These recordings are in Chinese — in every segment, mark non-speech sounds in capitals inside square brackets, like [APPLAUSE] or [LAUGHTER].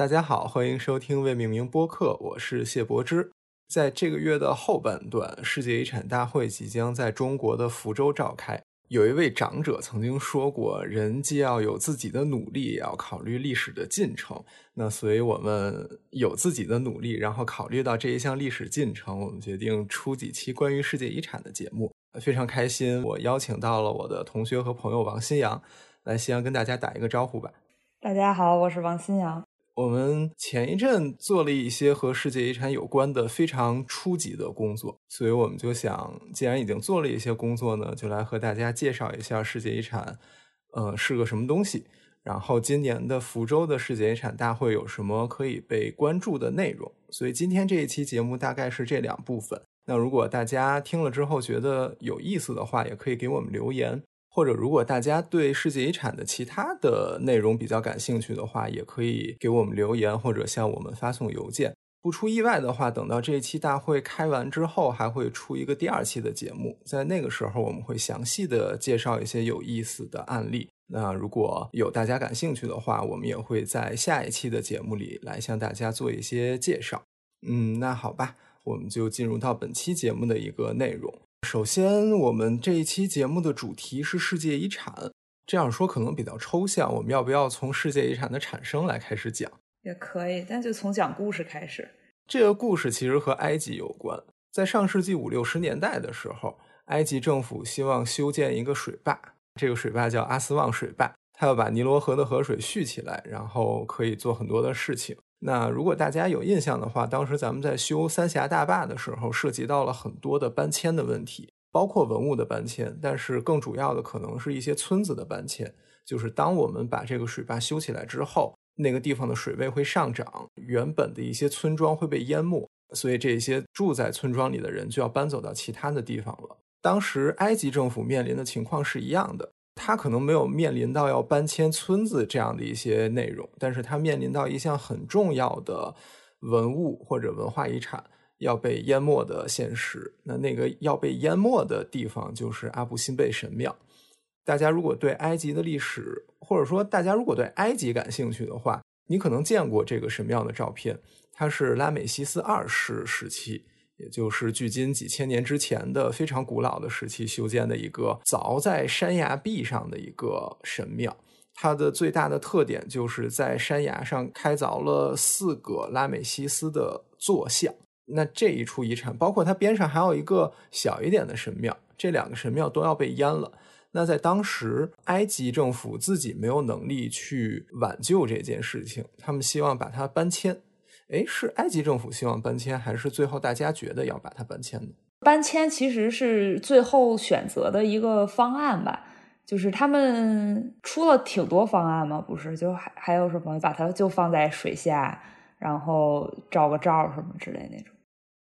大家好，欢迎收听未命名播客，我是谢柏之。在这个月的后半段，世界遗产大会即将在中国的福州召开。有一位长者曾经说过：“人既要有自己的努力，也要考虑历史的进程。”那所以，我们有自己的努力，然后考虑到这一项历史进程，我们决定出几期关于世界遗产的节目。非常开心，我邀请到了我的同学和朋友王新阳，来新阳跟大家打一个招呼吧。大家好，我是王新阳。我们前一阵做了一些和世界遗产有关的非常初级的工作，所以我们就想，既然已经做了一些工作呢，就来和大家介绍一下世界遗产，呃，是个什么东西。然后今年的福州的世界遗产大会有什么可以被关注的内容？所以今天这一期节目大概是这两部分。那如果大家听了之后觉得有意思的话，也可以给我们留言。或者，如果大家对世界遗产的其他的内容比较感兴趣的话，也可以给我们留言，或者向我们发送邮件。不出意外的话，等到这一期大会开完之后，还会出一个第二期的节目，在那个时候我们会详细的介绍一些有意思的案例。那如果有大家感兴趣的话，我们也会在下一期的节目里来向大家做一些介绍。嗯，那好吧，我们就进入到本期节目的一个内容。首先，我们这一期节目的主题是世界遗产。这样说可能比较抽象，我们要不要从世界遗产的产生来开始讲？也可以，但就从讲故事开始。这个故事其实和埃及有关。在上世纪五六十年代的时候，埃及政府希望修建一个水坝，这个水坝叫阿斯旺水坝，它要把尼罗河的河水蓄起来，然后可以做很多的事情。那如果大家有印象的话，当时咱们在修三峡大坝的时候，涉及到了很多的搬迁的问题，包括文物的搬迁，但是更主要的可能是一些村子的搬迁。就是当我们把这个水坝修起来之后，那个地方的水位会上涨，原本的一些村庄会被淹没，所以这些住在村庄里的人就要搬走到其他的地方了。当时埃及政府面临的情况是一样的。他可能没有面临到要搬迁村子这样的一些内容，但是他面临到一项很重要的文物或者文化遗产要被淹没的现实。那那个要被淹没的地方就是阿布辛贝神庙。大家如果对埃及的历史，或者说大家如果对埃及感兴趣的话，你可能见过这个神庙的照片，它是拉美西斯二世时期。也就是距今几千年之前的非常古老的时期修建的一个凿在山崖壁上的一个神庙，它的最大的特点就是在山崖上开凿了四个拉美西斯的坐像。那这一处遗产，包括它边上还有一个小一点的神庙，这两个神庙都要被淹了。那在当时，埃及政府自己没有能力去挽救这件事情，他们希望把它搬迁。哎，是埃及政府希望搬迁，还是最后大家觉得要把它搬迁呢？搬迁其实是最后选择的一个方案吧，就是他们出了挺多方案嘛，不是？就还还有什么把它就放在水下，然后照个照什么之类那种。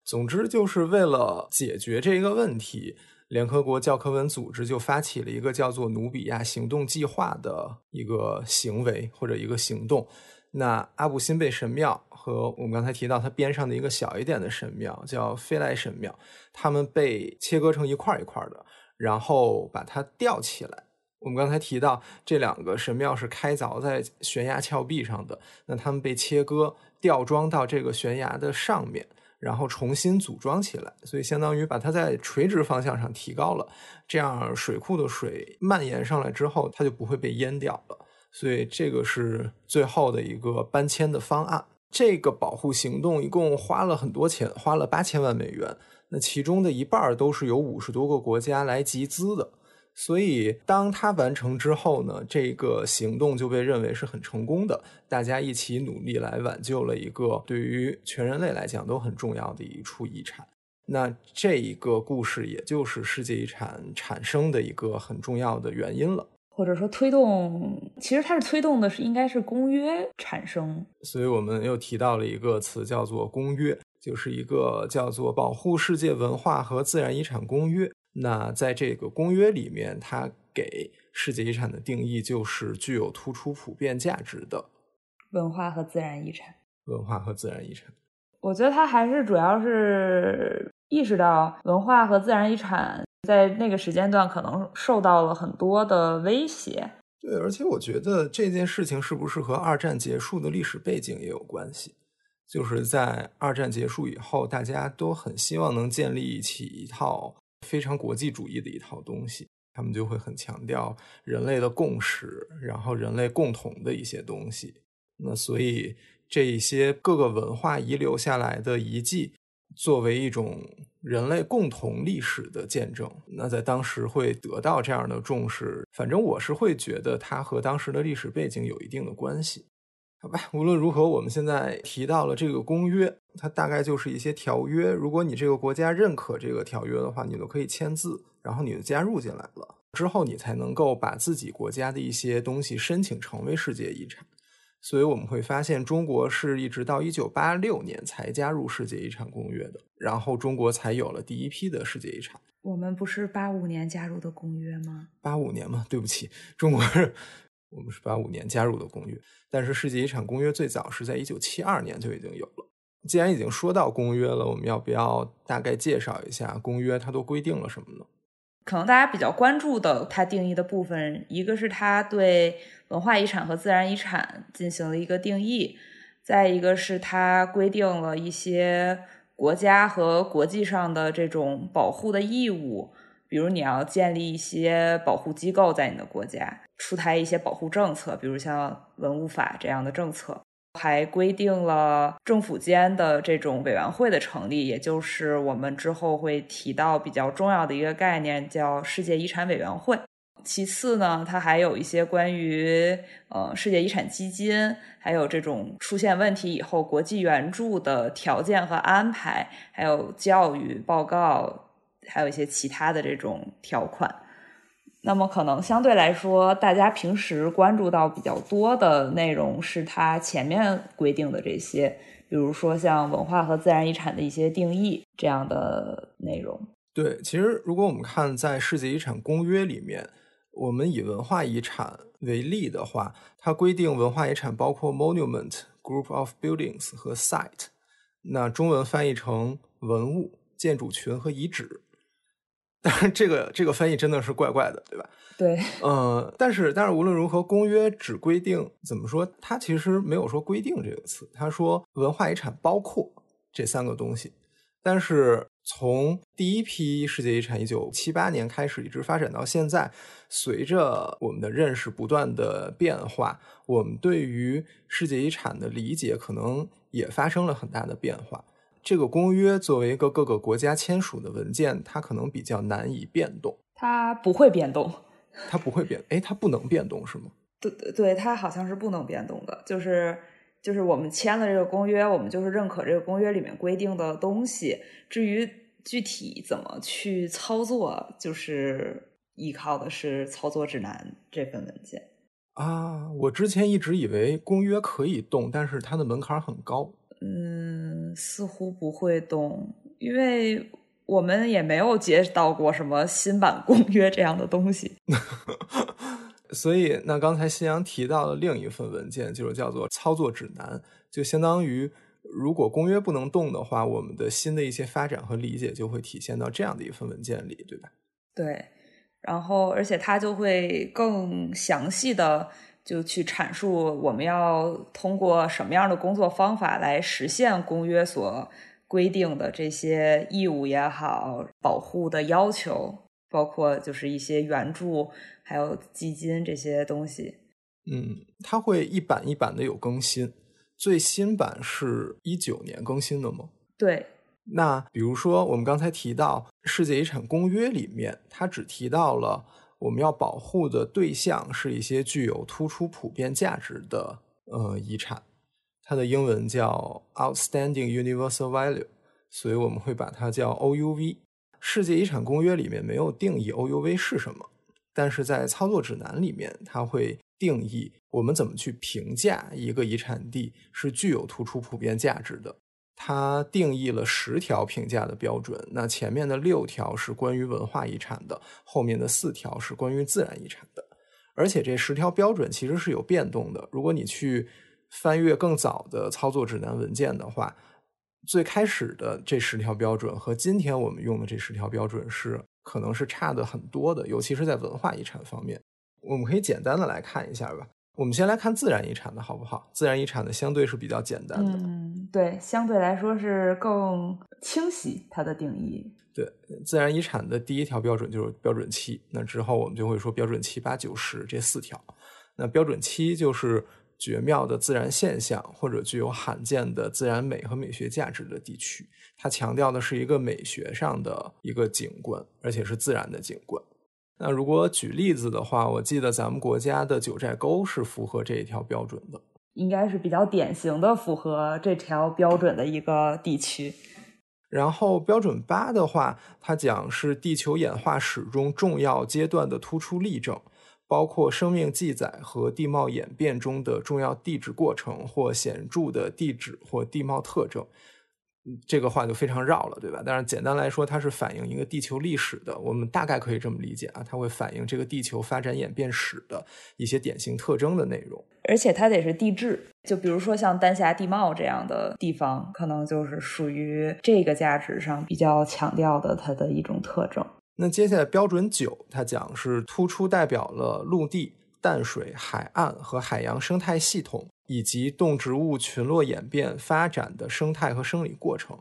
总之，就是为了解决这个问题，联合国教科文组织就发起了一个叫做“努比亚行动计划”的一个行为或者一个行动。那阿布辛贝神庙和我们刚才提到它边上的一个小一点的神庙叫菲莱神庙，它们被切割成一块一块的，然后把它吊起来。我们刚才提到这两个神庙是开凿在悬崖峭壁上的，那它们被切割吊装到这个悬崖的上面，然后重新组装起来，所以相当于把它在垂直方向上提高了，这样水库的水蔓延上来之后，它就不会被淹掉了。所以这个是最后的一个搬迁的方案。这个保护行动一共花了很多钱，花了八千万美元。那其中的一半都是由五十多个国家来集资的。所以当它完成之后呢，这个行动就被认为是很成功的。大家一起努力来挽救了一个对于全人类来讲都很重要的一处遗产。那这一个故事也就是世界遗产产生的一个很重要的原因了。或者说推动，其实它是推动的是应该是公约产生，所以我们又提到了一个词叫做公约，就是一个叫做《保护世界文化和自然遗产公约》。那在这个公约里面，它给世界遗产的定义就是具有突出普遍价值的文化和自然遗产。文化和自然遗产，我觉得它还是主要是意识到文化和自然遗产。在那个时间段，可能受到了很多的威胁。对，而且我觉得这件事情是不是和二战结束的历史背景也有关系？就是在二战结束以后，大家都很希望能建立起一套非常国际主义的一套东西，他们就会很强调人类的共识，然后人类共同的一些东西。那所以这一些各个文化遗留下来的遗迹，作为一种人类共同历史的见证，那在当时会得到这样的重视。反正我是会觉得它和当时的历史背景有一定的关系。好吧，无论如何，我们现在提到了这个公约，它大概就是一些条约。如果你这个国家认可这个条约的话，你就可以签字，然后你就加入进来了。之后你才能够把自己国家的一些东西申请成为世界遗产。所以我们会发现，中国是一直到一九八六年才加入世界遗产公约的，然后中国才有了第一批的世界遗产。我们不是八五年加入的公约吗？八五年吗？对不起，中国是。我们是八五年加入的公约，但是世界遗产公约最早是在一九七二年就已经有了。既然已经说到公约了，我们要不要大概介绍一下公约它都规定了什么呢？可能大家比较关注的它定义的部分，一个是它对文化遗产和自然遗产进行了一个定义，再一个是它规定了一些国家和国际上的这种保护的义务。比如你要建立一些保护机构在你的国家，出台一些保护政策，比如像文物法这样的政策，还规定了政府间的这种委员会的成立，也就是我们之后会提到比较重要的一个概念，叫世界遗产委员会。其次呢，它还有一些关于呃世界遗产基金，还有这种出现问题以后国际援助的条件和安排，还有教育报告。还有一些其他的这种条款，那么可能相对来说，大家平时关注到比较多的内容是它前面规定的这些，比如说像文化和自然遗产的一些定义这样的内容。对，其实如果我们看在世界遗产公约里面，我们以文化遗产为例的话，它规定文化遗产包括 monument、group of buildings 和 site，那中文翻译成文物、建筑群和遗址。但是这个这个翻译真的是怪怪的，对吧？对，嗯，[LAUGHS] 但是但是无论如何，公约只规定怎么说？它其实没有说规定这个词，他说文化遗产包括这三个东西。但是从第一批世界遗产一九七八年开始，一直发展到现在，随着我们的认识不断的变化，我们对于世界遗产的理解可能也发生了很大的变化。这个公约作为一个各个国家签署的文件，它可能比较难以变动。它不会变动，它不会变。哎，它不能变动是吗？[LAUGHS] 对对对，它好像是不能变动的。就是就是我们签了这个公约，我们就是认可这个公约里面规定的东西。至于具体怎么去操作，就是依靠的是操作指南这份文件啊。我之前一直以为公约可以动，但是它的门槛很高。嗯，似乎不会动，因为我们也没有接到过什么新版公约这样的东西。[LAUGHS] 所以，那刚才新阳提到的另一份文件，就是叫做操作指南，就相当于如果公约不能动的话，我们的新的一些发展和理解就会体现到这样的一份文件里，对吧？对，然后而且它就会更详细的。就去阐述我们要通过什么样的工作方法来实现公约所规定的这些义务也好，保护的要求，包括就是一些援助，还有基金这些东西。嗯，它会一版一版的有更新，最新版是一九年更新的吗？对。那比如说我们刚才提到世界遗产公约里面，它只提到了。我们要保护的对象是一些具有突出普遍价值的呃遗产，它的英文叫 Outstanding Universal Value，所以我们会把它叫 OUV。世界遗产公约里面没有定义 OUV 是什么，但是在操作指南里面，它会定义我们怎么去评价一个遗产地是具有突出普遍价值的。它定义了十条评价的标准，那前面的六条是关于文化遗产的，后面的四条是关于自然遗产的。而且这十条标准其实是有变动的。如果你去翻阅更早的操作指南文件的话，最开始的这十条标准和今天我们用的这十条标准是可能是差的很多的，尤其是在文化遗产方面。我们可以简单的来看一下吧。我们先来看自然遗产的好不好？自然遗产的相对是比较简单的。嗯，对，相对来说是更清晰它的定义。对，自然遗产的第一条标准就是标准七。那之后我们就会说标准七八九十这四条。那标准七就是绝妙的自然现象或者具有罕见的自然美和美学价值的地区。它强调的是一个美学上的一个景观，而且是自然的景观。那如果举例子的话，我记得咱们国家的九寨沟是符合这一条标准的，应该是比较典型的符合这条标准的一个地区。然后标准八的话，它讲是地球演化史中重要阶段的突出例证，包括生命记载和地貌演变中的重要地质过程或显著的地质或地貌特征。这个话就非常绕了，对吧？但是简单来说，它是反映一个地球历史的，我们大概可以这么理解啊，它会反映这个地球发展演变史的一些典型特征的内容。而且它得是地质，就比如说像丹霞地貌这样的地方，可能就是属于这个价值上比较强调的它的一种特征。那接下来标准九，它讲是突出代表了陆地、淡水、海岸和海洋生态系统。以及动植物群落演变发展的生态和生理过程，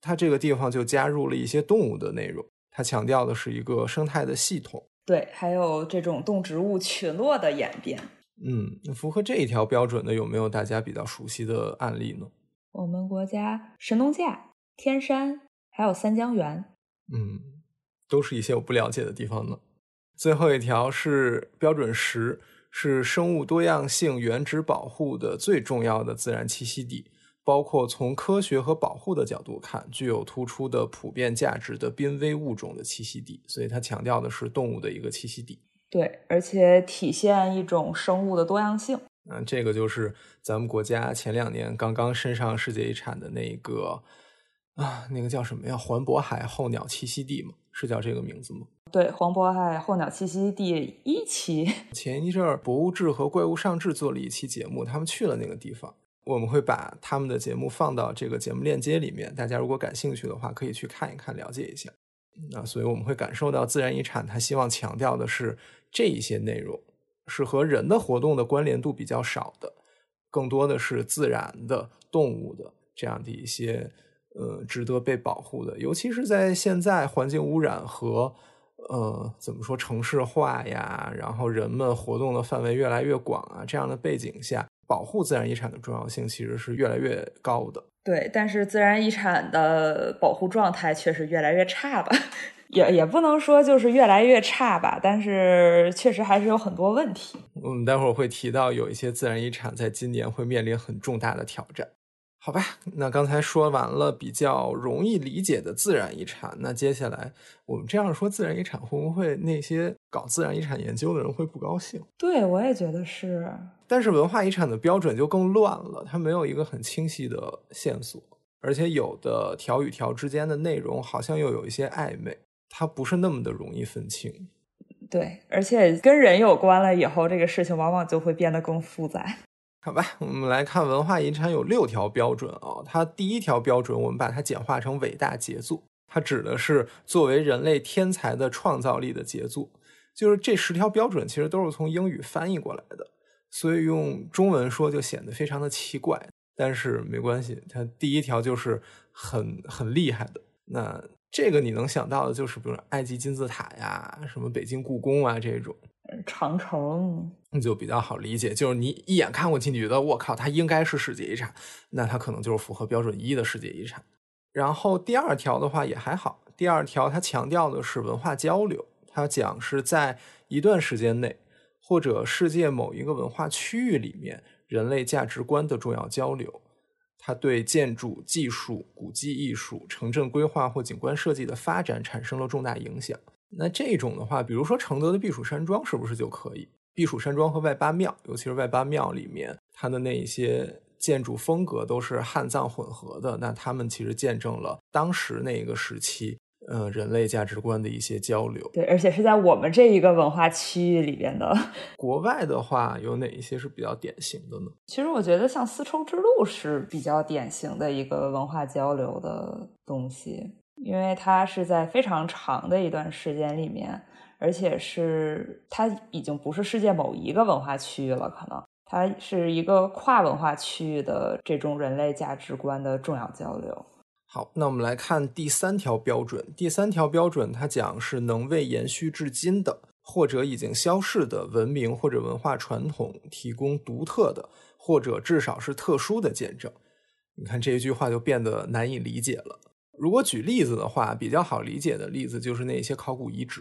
它这个地方就加入了一些动物的内容。它强调的是一个生态的系统，对，还有这种动植物群落的演变。嗯，符合这一条标准的有没有大家比较熟悉的案例呢？我们国家神农架、天山，还有三江源。嗯，都是一些我不了解的地方呢。最后一条是标准十。是生物多样性原址保护的最重要的自然栖息地，包括从科学和保护的角度看，具有突出的普遍价值的濒危物种的栖息地。所以它强调的是动物的一个栖息地。对，而且体现一种生物的多样性。嗯，这个就是咱们国家前两年刚刚申上世界遗产的那个啊，那个叫什么呀？环渤海候鸟栖息地吗？是叫这个名字吗？对，黄渤海候鸟栖息地一期，[LAUGHS] 前一阵儿博物志和怪物上志做了一期节目，他们去了那个地方，我们会把他们的节目放到这个节目链接里面，大家如果感兴趣的话，可以去看一看，了解一下。那所以我们会感受到自然遗产，它希望强调的是这一些内容是和人的活动的关联度比较少的，更多的是自然的、动物的这样的一些呃值得被保护的，尤其是在现在环境污染和。呃，怎么说城市化呀？然后人们活动的范围越来越广啊，这样的背景下，保护自然遗产的重要性其实是越来越高的。对，但是自然遗产的保护状态确实越来越差吧？[LAUGHS] 也也不能说就是越来越差吧，但是确实还是有很多问题。我们待会儿会提到有一些自然遗产在今年会面临很重大的挑战。好吧，那刚才说完了比较容易理解的自然遗产，那接下来我们这样说自然遗产，会不会那些搞自然遗产研究的人会不高兴？对，我也觉得是。但是文化遗产的标准就更乱了，它没有一个很清晰的线索，而且有的条与条之间的内容好像又有一些暧昧，它不是那么的容易分清。对，而且跟人有关了以后，这个事情往往就会变得更复杂。好吧，我们来看文化遗产有六条标准啊。它第一条标准，我们把它简化成伟大杰作，它指的是作为人类天才的创造力的杰作。就是这十条标准其实都是从英语翻译过来的，所以用中文说就显得非常的奇怪。但是没关系，它第一条就是很很厉害的。那这个你能想到的就是，比如埃及金字塔呀，什么北京故宫啊这种。长城就比较好理解，就是你一眼看过去，你觉得我靠，它应该是世界遗产，那它可能就是符合标准一的世界遗产。然后第二条的话也还好，第二条它强调的是文化交流，它讲是在一段时间内或者世界某一个文化区域里面，人类价值观的重要交流，它对建筑技术、古迹艺术、城镇规划或景观设计的发展产生了重大影响。那这种的话，比如说承德的避暑山庄，是不是就可以？避暑山庄和外八庙，尤其是外八庙里面，它的那一些建筑风格都是汉藏混合的。那他们其实见证了当时那个时期，呃，人类价值观的一些交流。对，而且是在我们这一个文化区域里边的。[LAUGHS] 国外的话，有哪一些是比较典型的呢？其实我觉得像丝绸之路是比较典型的一个文化交流的东西。因为它是在非常长的一段时间里面，而且是它已经不是世界某一个文化区域了，可能它是一个跨文化区域的这种人类价值观的重要交流。好，那我们来看第三条标准。第三条标准它讲是能为延续至今的或者已经消逝的文明或者文化传统提供独特的或者至少是特殊的见证。你看这一句话就变得难以理解了。如果举例子的话，比较好理解的例子就是那些考古遗址，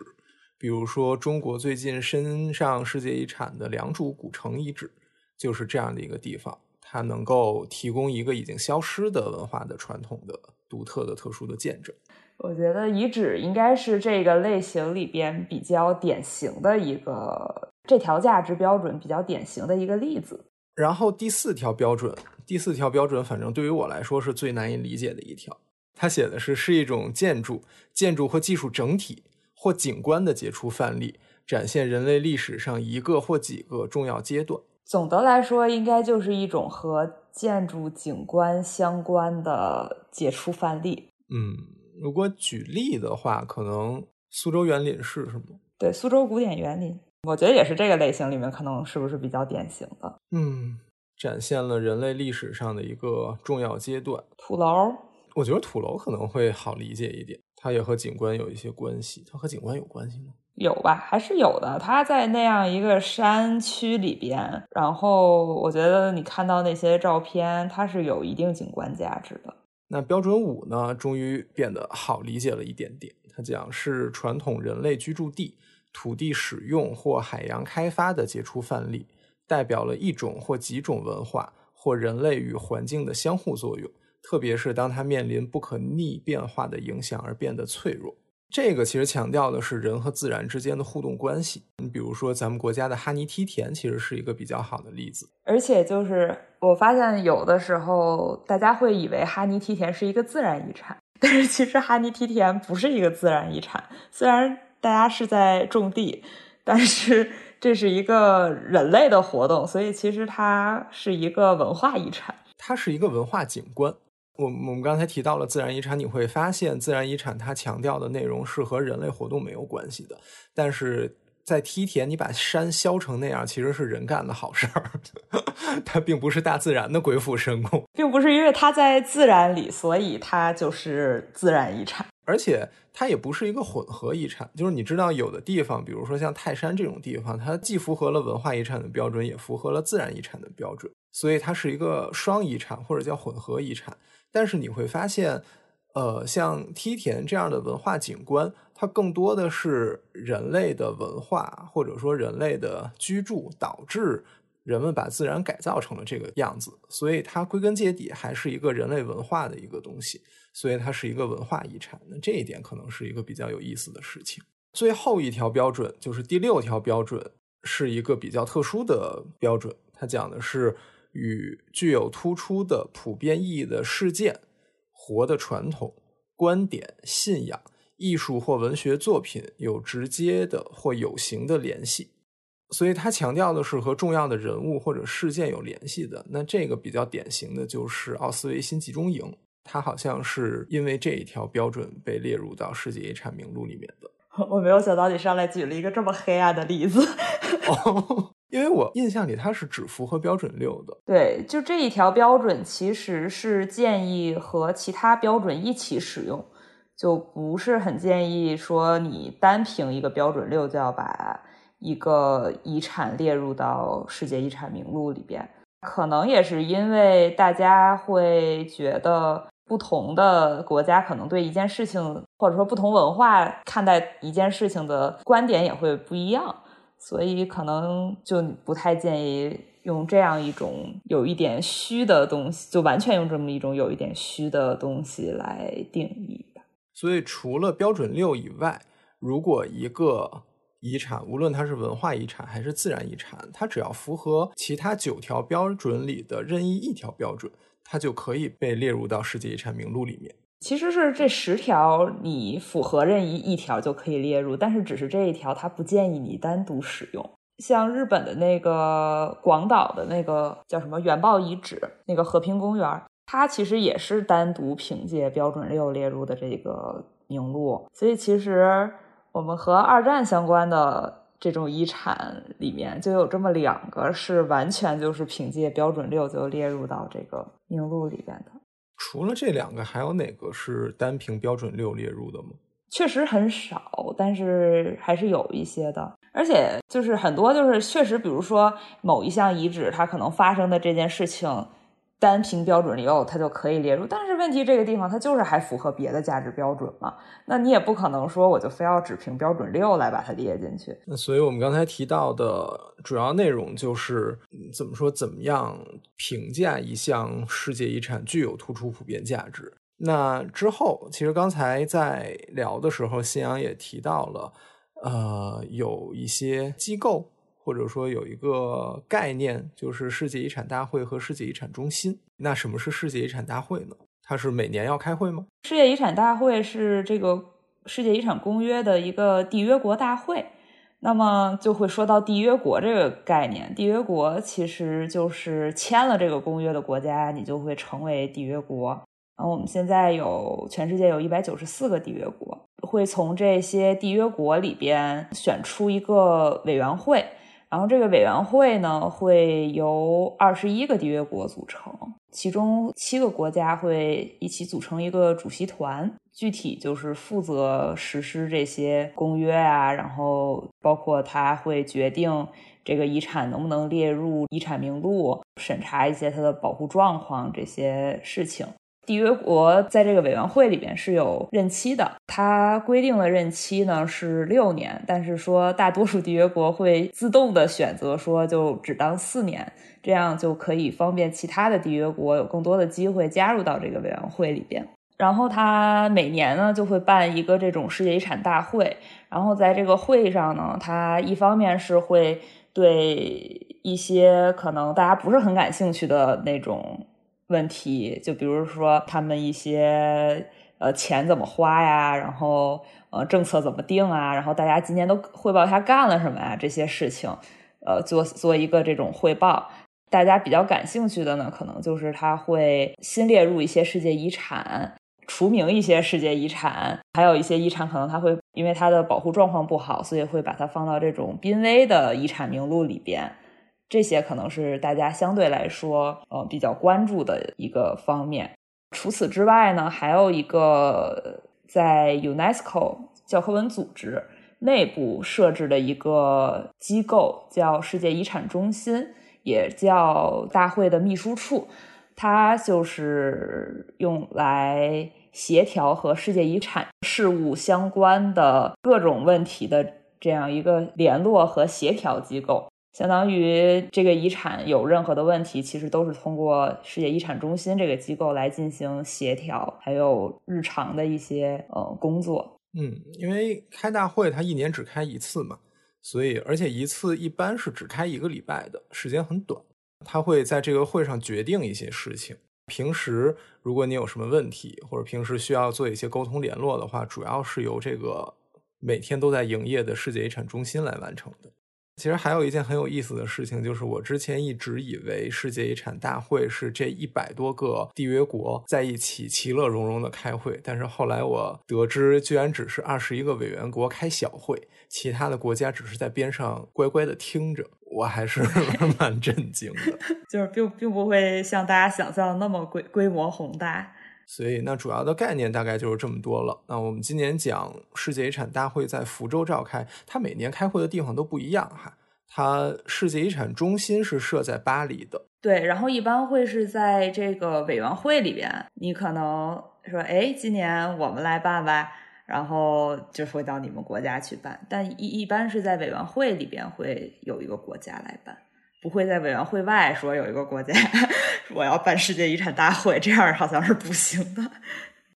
比如说中国最近申上世界遗产的良渚古城遗址，就是这样的一个地方，它能够提供一个已经消失的文化的传统的。独特的、特殊的见证，我觉得遗址应该是这个类型里边比较典型的一个这条价值标准比较典型的一个例子。然后第四条标准，第四条标准，反正对于我来说是最难以理解的一条。它写的是是一种建筑、建筑或技术整体或景观的杰出范例，展现人类历史上一个或几个重要阶段。总的来说，应该就是一种和建筑景观相关的杰出范例。嗯，如果举例的话，可能苏州园林是什么？对，苏州古典园林，我觉得也是这个类型里面，可能是不是比较典型的？嗯，展现了人类历史上的一个重要阶段。土楼，我觉得土楼可能会好理解一点，它也和景观有一些关系。它和景观有关系吗？有吧，还是有的。它在那样一个山区里边，然后我觉得你看到那些照片，它是有一定景观价值的。那标准五呢，终于变得好理解了一点点。它讲是传统人类居住地、土地使用或海洋开发的杰出范例，代表了一种或几种文化或人类与环境的相互作用，特别是当它面临不可逆变化的影响而变得脆弱。这个其实强调的是人和自然之间的互动关系。你比如说，咱们国家的哈尼梯田其实是一个比较好的例子。而且，就是我发现有的时候大家会以为哈尼梯田是一个自然遗产，但是其实哈尼梯田不是一个自然遗产。虽然大家是在种地，但是这是一个人类的活动，所以其实它是一个文化遗产。它是一个文化景观。我我们刚才提到了自然遗产，你会发现自然遗产它强调的内容是和人类活动没有关系的。但是在梯田，你把山削成那样，其实是人干的好事儿，[LAUGHS] 它并不是大自然的鬼斧神工，并不是因为它在自然里，所以它就是自然遗产。而且它也不是一个混合遗产，就是你知道有的地方，比如说像泰山这种地方，它既符合了文化遗产的标准，也符合了自然遗产的标准，所以它是一个双遗产或者叫混合遗产。但是你会发现，呃，像梯田这样的文化景观，它更多的是人类的文化或者说人类的居住导致人们把自然改造成了这个样子，所以它归根结底还是一个人类文化的一个东西，所以它是一个文化遗产。那这一点可能是一个比较有意思的事情。最后一条标准就是第六条标准，是一个比较特殊的标准，它讲的是。与具有突出的普遍意义的事件、活的传统、观点、信仰、艺术或文学作品有直接的或有形的联系，所以他强调的是和重要的人物或者事件有联系的。那这个比较典型的就是奥斯维辛集中营，它好像是因为这一条标准被列入到世界遗产名录里面的。[LAUGHS] 我没有想到你上来举了一个这么黑暗的例子。[LAUGHS] 因为我印象里它是只符合标准六的，对，就这一条标准其实是建议和其他标准一起使用，就不是很建议说你单凭一个标准六就要把一个遗产列入到世界遗产名录里边。可能也是因为大家会觉得不同的国家可能对一件事情，或者说不同文化看待一件事情的观点也会不一样。所以可能就不太建议用这样一种有一点虚的东西，就完全用这么一种有一点虚的东西来定义吧。所以除了标准六以外，如果一个遗产，无论它是文化遗产还是自然遗产，它只要符合其他九条标准里的任意一条标准，它就可以被列入到世界遗产名录里面。其实是这十条，你符合任意一条就可以列入，但是只是这一条，它不建议你单独使用。像日本的那个广岛的那个叫什么原爆遗址，那个和平公园，它其实也是单独凭借标准六列入的这个名录。所以其实我们和二战相关的这种遗产里面，就有这么两个是完全就是凭借标准六就列入到这个名录里边的。除了这两个，还有哪个是单凭标准六列入的吗？确实很少，但是还是有一些的。而且就是很多，就是确实，比如说某一项遗址，它可能发生的这件事情。单凭标准六，它就可以列入。但是问题，这个地方它就是还符合别的价值标准嘛？那你也不可能说我就非要只凭标准六来把它列进去。那所以我们刚才提到的主要内容就是怎么说，怎么样评价一项世界遗产具有突出普遍价值？那之后，其实刚才在聊的时候，新阳也提到了，呃，有一些机构。或者说有一个概念，就是世界遗产大会和世界遗产中心。那什么是世界遗产大会呢？它是每年要开会吗？世界遗产大会是这个世界遗产公约的一个缔约国大会。那么就会说到缔约国这个概念。缔约国其实就是签了这个公约的国家，你就会成为缔约国。然后我们现在有全世界有一百九十四个缔约国，会从这些缔约国里边选出一个委员会。然后这个委员会呢，会由二十一个缔约国组成，其中七个国家会一起组成一个主席团，具体就是负责实施这些公约啊，然后包括他会决定这个遗产能不能列入遗产名录，审查一些它的保护状况这些事情。缔约国在这个委员会里边是有任期的，它规定的任期呢是六年，但是说大多数缔约国会自动的选择说就只当四年，这样就可以方便其他的缔约国有更多的机会加入到这个委员会里边。然后它每年呢就会办一个这种世界遗产大会，然后在这个会上呢，它一方面是会对一些可能大家不是很感兴趣的那种。问题就比如说他们一些呃钱怎么花呀，然后呃政策怎么定啊，然后大家今年都汇报一下干了什么呀这些事情，呃做做一个这种汇报。大家比较感兴趣的呢，可能就是他会新列入一些世界遗产，除名一些世界遗产，还有一些遗产可能他会因为它的保护状况不好，所以会把它放到这种濒危的遗产名录里边。这些可能是大家相对来说，呃，比较关注的一个方面。除此之外呢，还有一个在 UNESCO 教科文组织内部设置的一个机构，叫世界遗产中心，也叫大会的秘书处。它就是用来协调和世界遗产事务相关的各种问题的这样一个联络和协调机构。相当于这个遗产有任何的问题，其实都是通过世界遗产中心这个机构来进行协调，还有日常的一些呃工作。嗯，因为开大会它一年只开一次嘛，所以而且一次一般是只开一个礼拜的时间很短，他会在这个会上决定一些事情。平时如果你有什么问题，或者平时需要做一些沟通联络的话，主要是由这个每天都在营业的世界遗产中心来完成的。其实还有一件很有意思的事情，就是我之前一直以为世界遗产大会是这一百多个缔约国在一起其乐融融的开会，但是后来我得知，居然只是二十一个委员国开小会，其他的国家只是在边上乖乖的听着，我还是 [LAUGHS] 蛮震惊的。[LAUGHS] 就是并并不会像大家想象的那么规规模宏大。所以，那主要的概念大概就是这么多了。那我们今年讲世界遗产大会在福州召开，它每年开会的地方都不一样哈。它世界遗产中心是设在巴黎的，对。然后一般会是在这个委员会里边，你可能说，哎，今年我们来办吧，然后就会到你们国家去办。但一一般是在委员会里边会有一个国家来办。不会在委员会外说有一个国家我要办世界遗产大会，这样好像是不行的。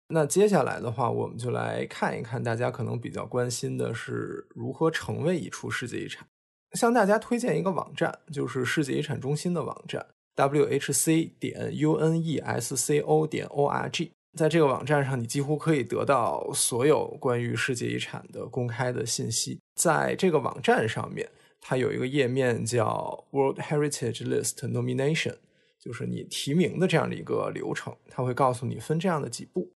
那接下来的话，我们就来看一看大家可能比较关心的是如何成为一处世界遗产。向大家推荐一个网站，就是世界遗产中心的网站，whc 点 unesco 点 org。在这个网站上，你几乎可以得到所有关于世界遗产的公开的信息。在这个网站上面。它有一个页面叫 World Heritage List Nomination，就是你提名的这样的一个流程。它会告诉你分这样的几步。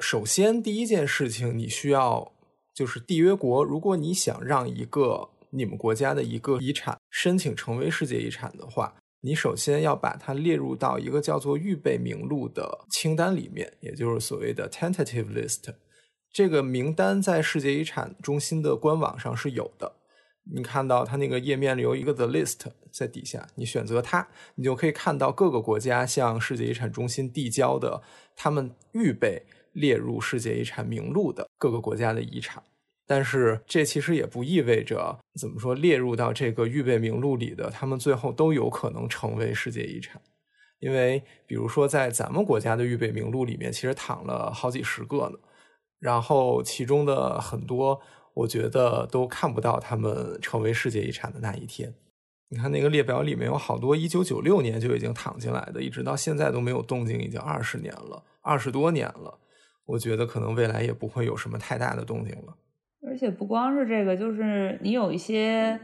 首先，第一件事情你需要就是缔约国，如果你想让一个你们国家的一个遗产申请成为世界遗产的话，你首先要把它列入到一个叫做预备名录的清单里面，也就是所谓的 tentative list。这个名单在世界遗产中心的官网上是有的。你看到它那个页面里有一个 the list 在底下，你选择它，你就可以看到各个国家向世界遗产中心递交的他们预备列入世界遗产名录的各个国家的遗产。但是这其实也不意味着怎么说列入到这个预备名录里的，他们最后都有可能成为世界遗产。因为比如说在咱们国家的预备名录里面，其实躺了好几十个呢，然后其中的很多。我觉得都看不到他们成为世界遗产的那一天。你看那个列表里面有好多一九九六年就已经躺进来的，一直到现在都没有动静，已经二十年了，二十多年了。我觉得可能未来也不会有什么太大的动静了。而且不光是这个，就是你有一些，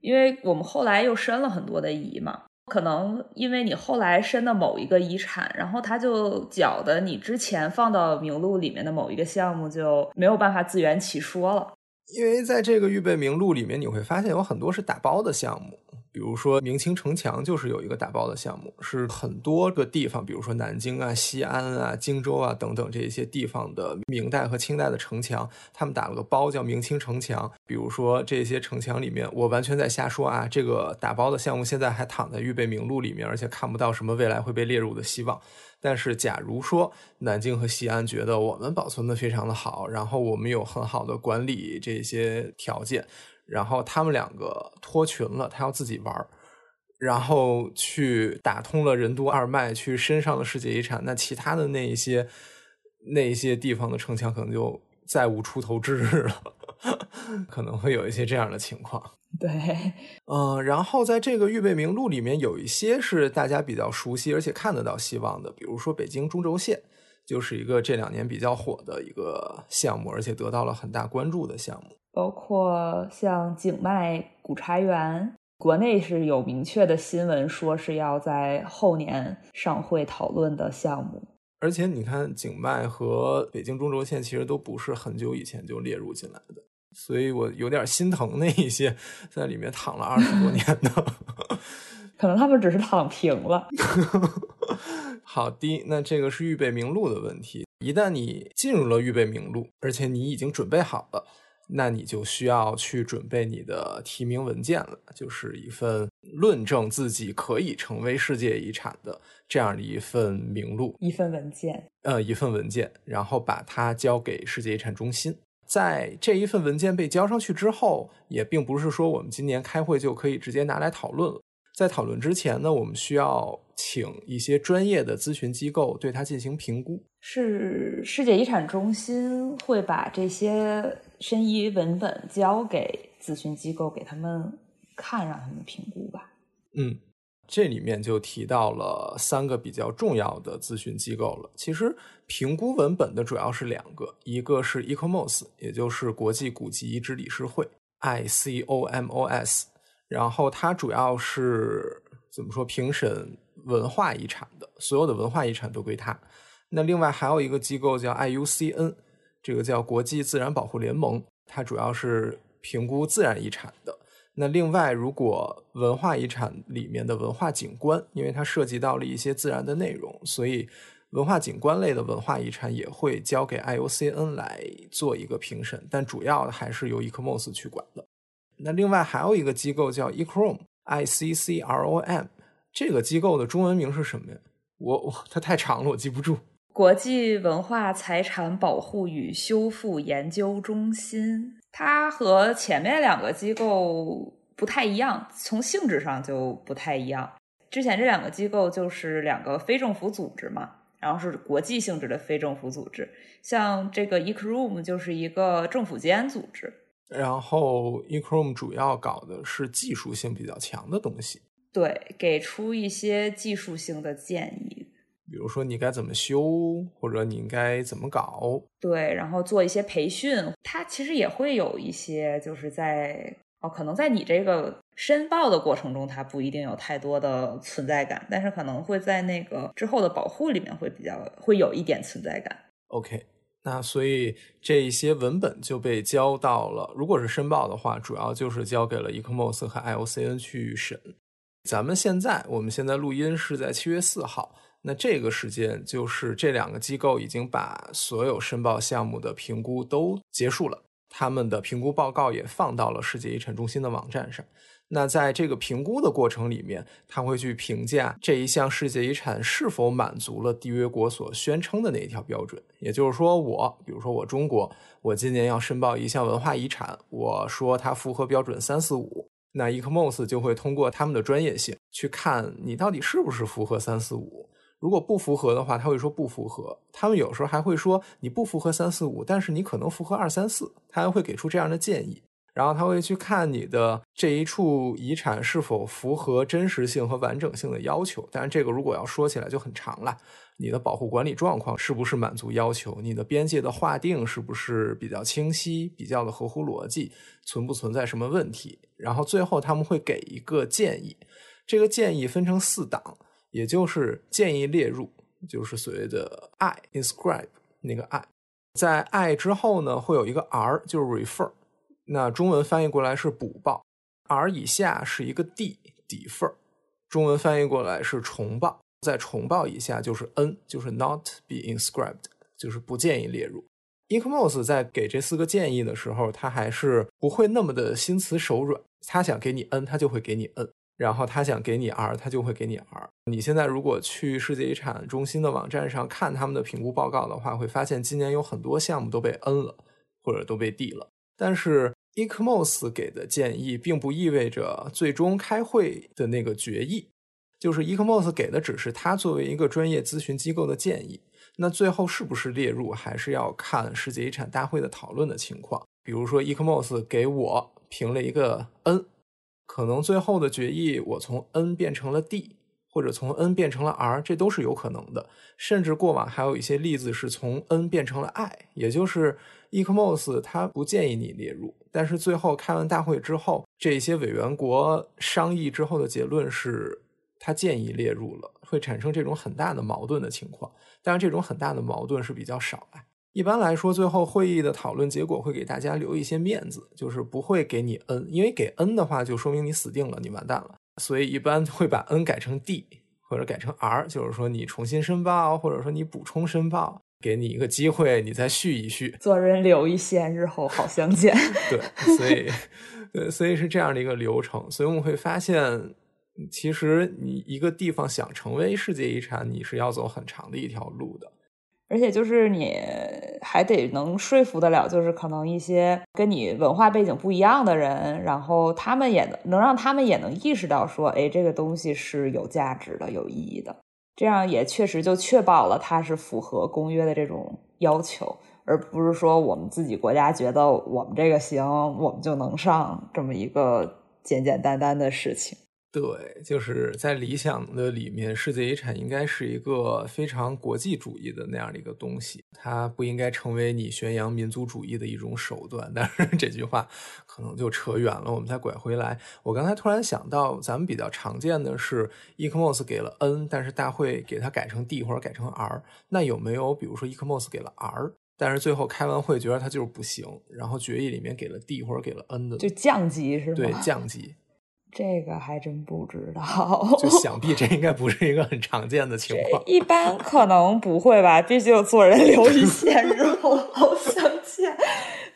因为我们后来又申了很多的遗嘛，可能因为你后来申的某一个遗产，然后他就搅的你之前放到名录里面的某一个项目就没有办法自圆其说了。因为在这个预备名录里面，你会发现有很多是打包的项目。比如说明清城墙就是有一个打包的项目，是很多个地方，比如说南京啊、西安啊、荆州啊等等这些地方的明代和清代的城墙，他们打了个包叫明清城墙。比如说这些城墙里面，我完全在瞎说啊，这个打包的项目现在还躺在预备名录里面，而且看不到什么未来会被列入的希望。但是假如说南京和西安觉得我们保存的非常的好，然后我们有很好的管理这些条件。然后他们两个脱群了，他要自己玩然后去打通了任督二脉，去申上了世界遗产。那其他的那一些那一些地方的城墙可能就再无出头之日了，[LAUGHS] 可能会有一些这样的情况。对，嗯，然后在这个预备名录里面，有一些是大家比较熟悉而且看得到希望的，比如说北京中轴线，就是一个这两年比较火的一个项目，而且得到了很大关注的项目。包括像景迈古茶园，国内是有明确的新闻说是要在后年上会讨论的项目。而且你看，景迈和北京中轴线其实都不是很久以前就列入进来的，所以我有点心疼那一些在里面躺了二十多年的，[LAUGHS] 可能他们只是躺平了。[LAUGHS] 好的，那这个是预备名录的问题。一旦你进入了预备名录，而且你已经准备好了。那你就需要去准备你的提名文件了，就是一份论证自己可以成为世界遗产的这样的一份名录，一份文件，呃，一份文件，然后把它交给世界遗产中心。在这一份文件被交上去之后，也并不是说我们今年开会就可以直接拿来讨论了。在讨论之前呢，我们需要请一些专业的咨询机构对它进行评估。是世界遗产中心会把这些。申遗文本交给咨询机构给他们看，让他们评估吧。嗯，这里面就提到了三个比较重要的咨询机构了。其实评估文本的主要是两个，一个是 ICOMOS，也就是国际古籍遗址理事会 （ICOMOS），然后它主要是怎么说评审文化遗产的，所有的文化遗产都归它。那另外还有一个机构叫 IUCN。这个叫国际自然保护联盟，它主要是评估自然遗产的。那另外，如果文化遗产里面的文化景观，因为它涉及到了一些自然的内容，所以文化景观类的文化遗产也会交给 IUCN 来做一个评审，但主要还是由 ICOMOS 去管的。那另外还有一个机构叫 ICROM，I C C R O M，这个机构的中文名是什么呀？我我它太长了，我记不住。国际文化财产保护与修复研究中心，它和前面两个机构不太一样，从性质上就不太一样。之前这两个机构就是两个非政府组织嘛，然后是国际性质的非政府组织。像这个 ECROM 就是一个政府间组织，然后 ECROM 主要搞的是技术性比较强的东西，对，给出一些技术性的建议。比如说你该怎么修，或者你应该怎么搞？对，然后做一些培训，它其实也会有一些，就是在哦，可能在你这个申报的过程中，它不一定有太多的存在感，但是可能会在那个之后的保护里面会比较会有一点存在感。OK，那所以这一些文本就被交到了，如果是申报的话，主要就是交给了 ECMOS 和 IOCN 去审。咱们现在，我们现在录音是在七月四号，那这个时间就是这两个机构已经把所有申报项目的评估都结束了，他们的评估报告也放到了世界遗产中心的网站上。那在这个评估的过程里面，他会去评价这一项世界遗产是否满足了缔约国所宣称的那一条标准。也就是说，我比如说我中国，我今年要申报一项文化遗产，我说它符合标准三四五，那 ECMOS 就会通过他们的专业性去看你到底是不是符合三四五。如果不符合的话，他会说不符合。他们有时候还会说你不符合三四五，但是你可能符合二三四，他还会给出这样的建议。然后他会去看你的这一处遗产是否符合真实性和完整性的要求。当然，这个如果要说起来就很长了。你的保护管理状况是不是满足要求？你的边界的划定是不是比较清晰、比较的合乎逻辑？存不存在什么问题？然后最后他们会给一个建议。这个建议分成四档，也就是建议列入，就是所谓的 I inscribe 那个 I，在 I 之后呢，会有一个 R，就是 refer。那中文翻译过来是补报，R 以下是一个 D 底份儿，中文翻译过来是重报，在重报以下就是 N，就是 Not be inscribed，就是不建议列入。ECMOS 在给这四个建议的时候，他还是不会那么的心慈手软，他想给你 N，他就会给你 N，然后他想给你 R，他就会给你 R。你现在如果去世界遗产中心的网站上看他们的评估报告的话，会发现今年有很多项目都被 N 了，或者都被 D 了，但是。ECMOS 给的建议并不意味着最终开会的那个决议，就是 ECMOS 给的只是他作为一个专业咨询机构的建议。那最后是不是列入，还是要看世界遗产大会的讨论的情况。比如说，ECMOS 给我评了一个 N，可能最后的决议我从 N 变成了 D，或者从 N 变成了 R，这都是有可能的。甚至过往还有一些例子是从 N 变成了 I，也就是。ECMOS 他不建议你列入，但是最后开完大会之后，这些委员国商议之后的结论是，他建议列入了，会产生这种很大的矛盾的情况。当然，这种很大的矛盾是比较少的。一般来说，最后会议的讨论结果会给大家留一些面子，就是不会给你 N，因为给 N 的话就说明你死定了，你完蛋了。所以一般会把 N 改成 D 或者改成 R，就是说你重新申报，或者说你补充申报。给你一个机会，你再续一续，做人留一线，日后好相见。[LAUGHS] 对，所以，对，所以是这样的一个流程。所以我们会发现，其实你一个地方想成为世界遗产，你是要走很长的一条路的。而且，就是你还得能说服得了，就是可能一些跟你文化背景不一样的人，然后他们也能能让他们也能意识到，说，哎，这个东西是有价值的、有意义的。这样也确实就确保了它是符合公约的这种要求，而不是说我们自己国家觉得我们这个行，我们就能上这么一个简简单单的事情。对，就是在理想的里面，世界遗产应该是一个非常国际主义的那样的一个东西，它不应该成为你宣扬民族主义的一种手段。但是这句话可能就扯远了，我们再拐回来。我刚才突然想到，咱们比较常见的是，ECMOS 给了 N，但是大会给它改成 D 或者改成 R。那有没有比如说 ECMOS 给了 R，但是最后开完会觉得它就是不行，然后决议里面给了 D 或者给了 N 的，就降级是吗？对，降级。这个还真不知道，[LAUGHS] 就想必这 [LAUGHS] 应该不是一个很常见的情况。一般可能不会吧，毕竟做人留一线，日后好相见，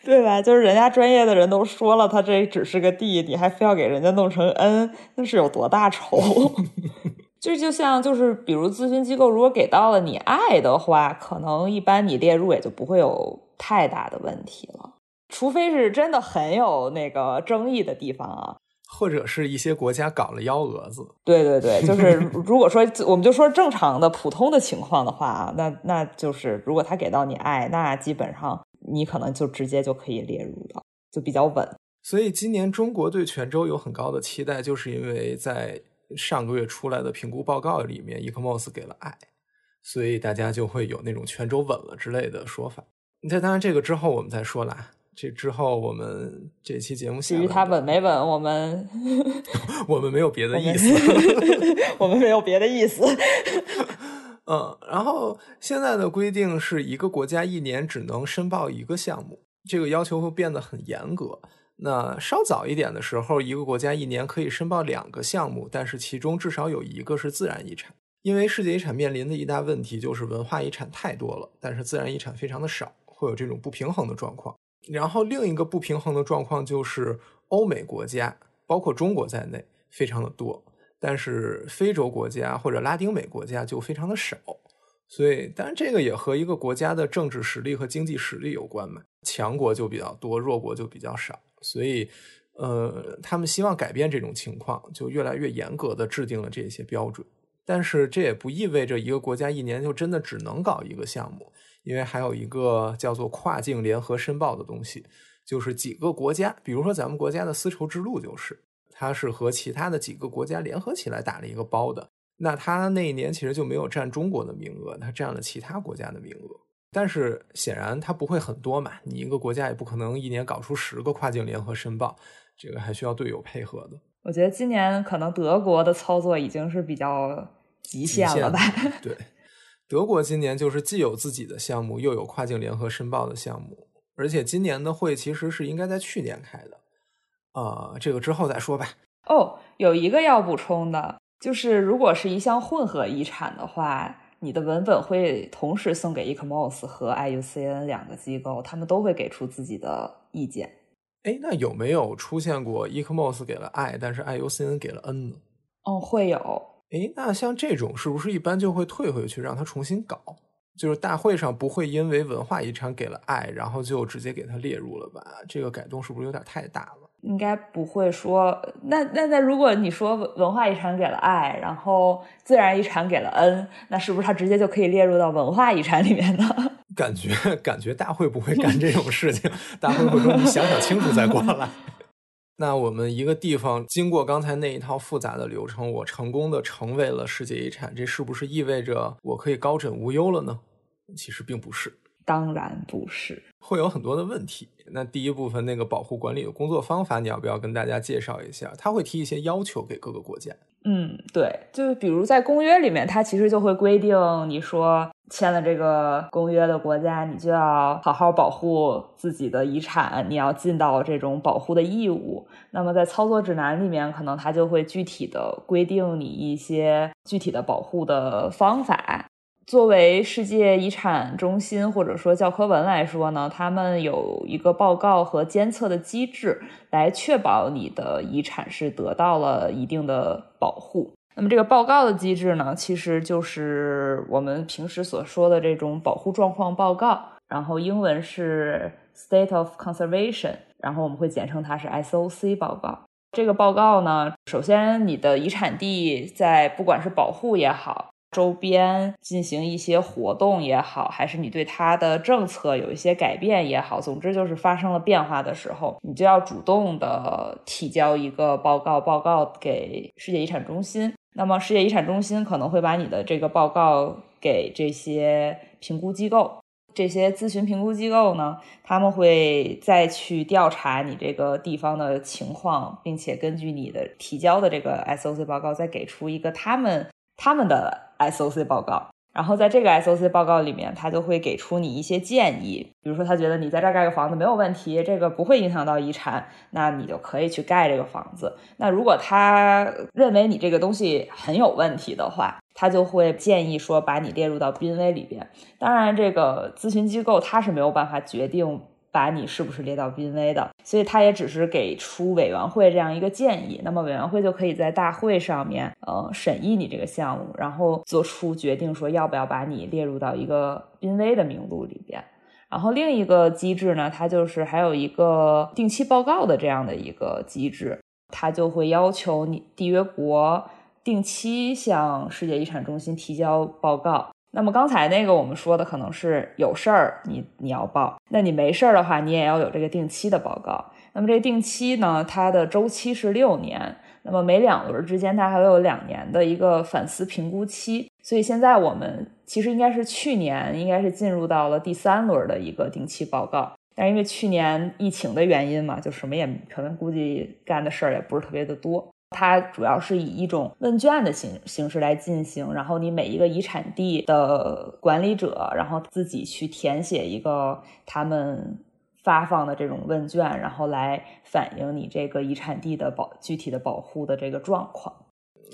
对吧？就是人家专业的人都说了，他这只是个 D，你还非要给人家弄成 N，那是有多大仇？[LAUGHS] 这就像就是比如咨询机构如果给到了你爱的话，可能一般你列入也就不会有太大的问题了，除非是真的很有那个争议的地方啊。或者是一些国家搞了幺蛾子，对对对，[LAUGHS] 就是如果说我们就说正常的普通的情况的话啊，那那就是如果他给到你爱，那基本上你可能就直接就可以列入了，就比较稳。所以今年中国对泉州有很高的期待，就是因为在上个月出来的评估报告里面，ECMOS 给了爱，所以大家就会有那种泉州稳了之类的说法。那当然这个之后我们再说啦。这之后，我们这期节目至于他稳没稳，我们 [LAUGHS] [LAUGHS] [LAUGHS] 我们没有别的意思，我们没有别的意思。嗯，然后现在的规定是一个国家一年只能申报一个项目，这个要求会变得很严格。那稍早一点的时候，一个国家一年可以申报两个项目，但是其中至少有一个是自然遗产。因为世界遗产面临的一大问题就是文化遗产太多了，但是自然遗产非常的少，会有这种不平衡的状况。然后另一个不平衡的状况就是欧美国家，包括中国在内，非常的多。但是非洲国家或者拉丁美国家就非常的少，所以当然这个也和一个国家的政治实力和经济实力有关嘛，强国就比较多，弱国就比较少，所以呃，他们希望改变这种情况，就越来越严格的制定了这些标准。但是这也不意味着一个国家一年就真的只能搞一个项目，因为还有一个叫做跨境联合申报的东西，就是几个国家，比如说咱们国家的丝绸之路就是。它是和其他的几个国家联合起来打了一个包的，那它那一年其实就没有占中国的名额，它占了其他国家的名额。但是显然它不会很多嘛，你一个国家也不可能一年搞出十个跨境联合申报，这个还需要队友配合的。我觉得今年可能德国的操作已经是比较极限了吧？对，德国今年就是既有自己的项目，又有跨境联合申报的项目，而且今年的会其实是应该在去年开的。啊，这个之后再说吧。哦，有一个要补充的，就是如果是一项混合遗产的话，你的文本会同时送给 ECMOS 和 IUCN 两个机构，他们都会给出自己的意见。哎，那有没有出现过 ECMOS 给了 I，但是 IUCN 给了 N 呢？哦，会有。哎，那像这种是不是一般就会退回去，让他重新搞？就是大会上不会因为文化遗产给了爱然后就直接给他列入了吧？这个改动是不是有点太大了？应该不会说，那那那，如果你说文化遗产给了爱然后自然遗产给了恩那是不是它直接就可以列入到文化遗产里面呢？感觉感觉大会不会干这种事情，大会会说你想想清楚再过来。那我们一个地方经过刚才那一套复杂的流程，我成功的成为了世界遗产，这是不是意味着我可以高枕无忧了呢？其实并不是。当然不是，会有很多的问题。那第一部分那个保护管理的工作方法，你要不要跟大家介绍一下？他会提一些要求给各个国家。嗯，对，就比如在公约里面，它其实就会规定，你说签了这个公约的国家，你就要好好保护自己的遗产，你要尽到这种保护的义务。那么在操作指南里面，可能它就会具体的规定你一些具体的保护的方法。作为世界遗产中心或者说教科文来说呢，他们有一个报告和监测的机制，来确保你的遗产是得到了一定的保护。那么这个报告的机制呢，其实就是我们平时所说的这种保护状况报告，然后英文是 State of Conservation，然后我们会简称它是 SOC 报告。这个报告呢，首先你的遗产地在不管是保护也好。周边进行一些活动也好，还是你对它的政策有一些改变也好，总之就是发生了变化的时候，你就要主动的提交一个报告，报告给世界遗产中心。那么世界遗产中心可能会把你的这个报告给这些评估机构，这些咨询评估机构呢，他们会再去调查你这个地方的情况，并且根据你的提交的这个 SOC 报告，再给出一个他们。他们的 SOC 报告，然后在这个 SOC 报告里面，他就会给出你一些建议，比如说他觉得你在这儿盖个房子没有问题，这个不会影响到遗产，那你就可以去盖这个房子。那如果他认为你这个东西很有问题的话，他就会建议说把你列入到濒危里边。当然，这个咨询机构他是没有办法决定。把你是不是列到濒危的，所以他也只是给出委员会这样一个建议，那么委员会就可以在大会上面，呃，审议你这个项目，然后做出决定，说要不要把你列入到一个濒危的名录里边。然后另一个机制呢，它就是还有一个定期报告的这样的一个机制，它就会要求你缔约国定期向世界遗产中心提交报告。那么刚才那个我们说的可能是有事儿，你你要报，那你没事儿的话，你也要有这个定期的报告。那么这定期呢，它的周期是六年，那么每两轮之间它还有两年的一个反思评估期。所以现在我们其实应该是去年应该是进入到了第三轮的一个定期报告，但是因为去年疫情的原因嘛，就什么也可能估计干的事儿也不是特别的多。它主要是以一种问卷的形形式来进行，然后你每一个遗产地的管理者，然后自己去填写一个他们发放的这种问卷，然后来反映你这个遗产地的保具体的保护的这个状况。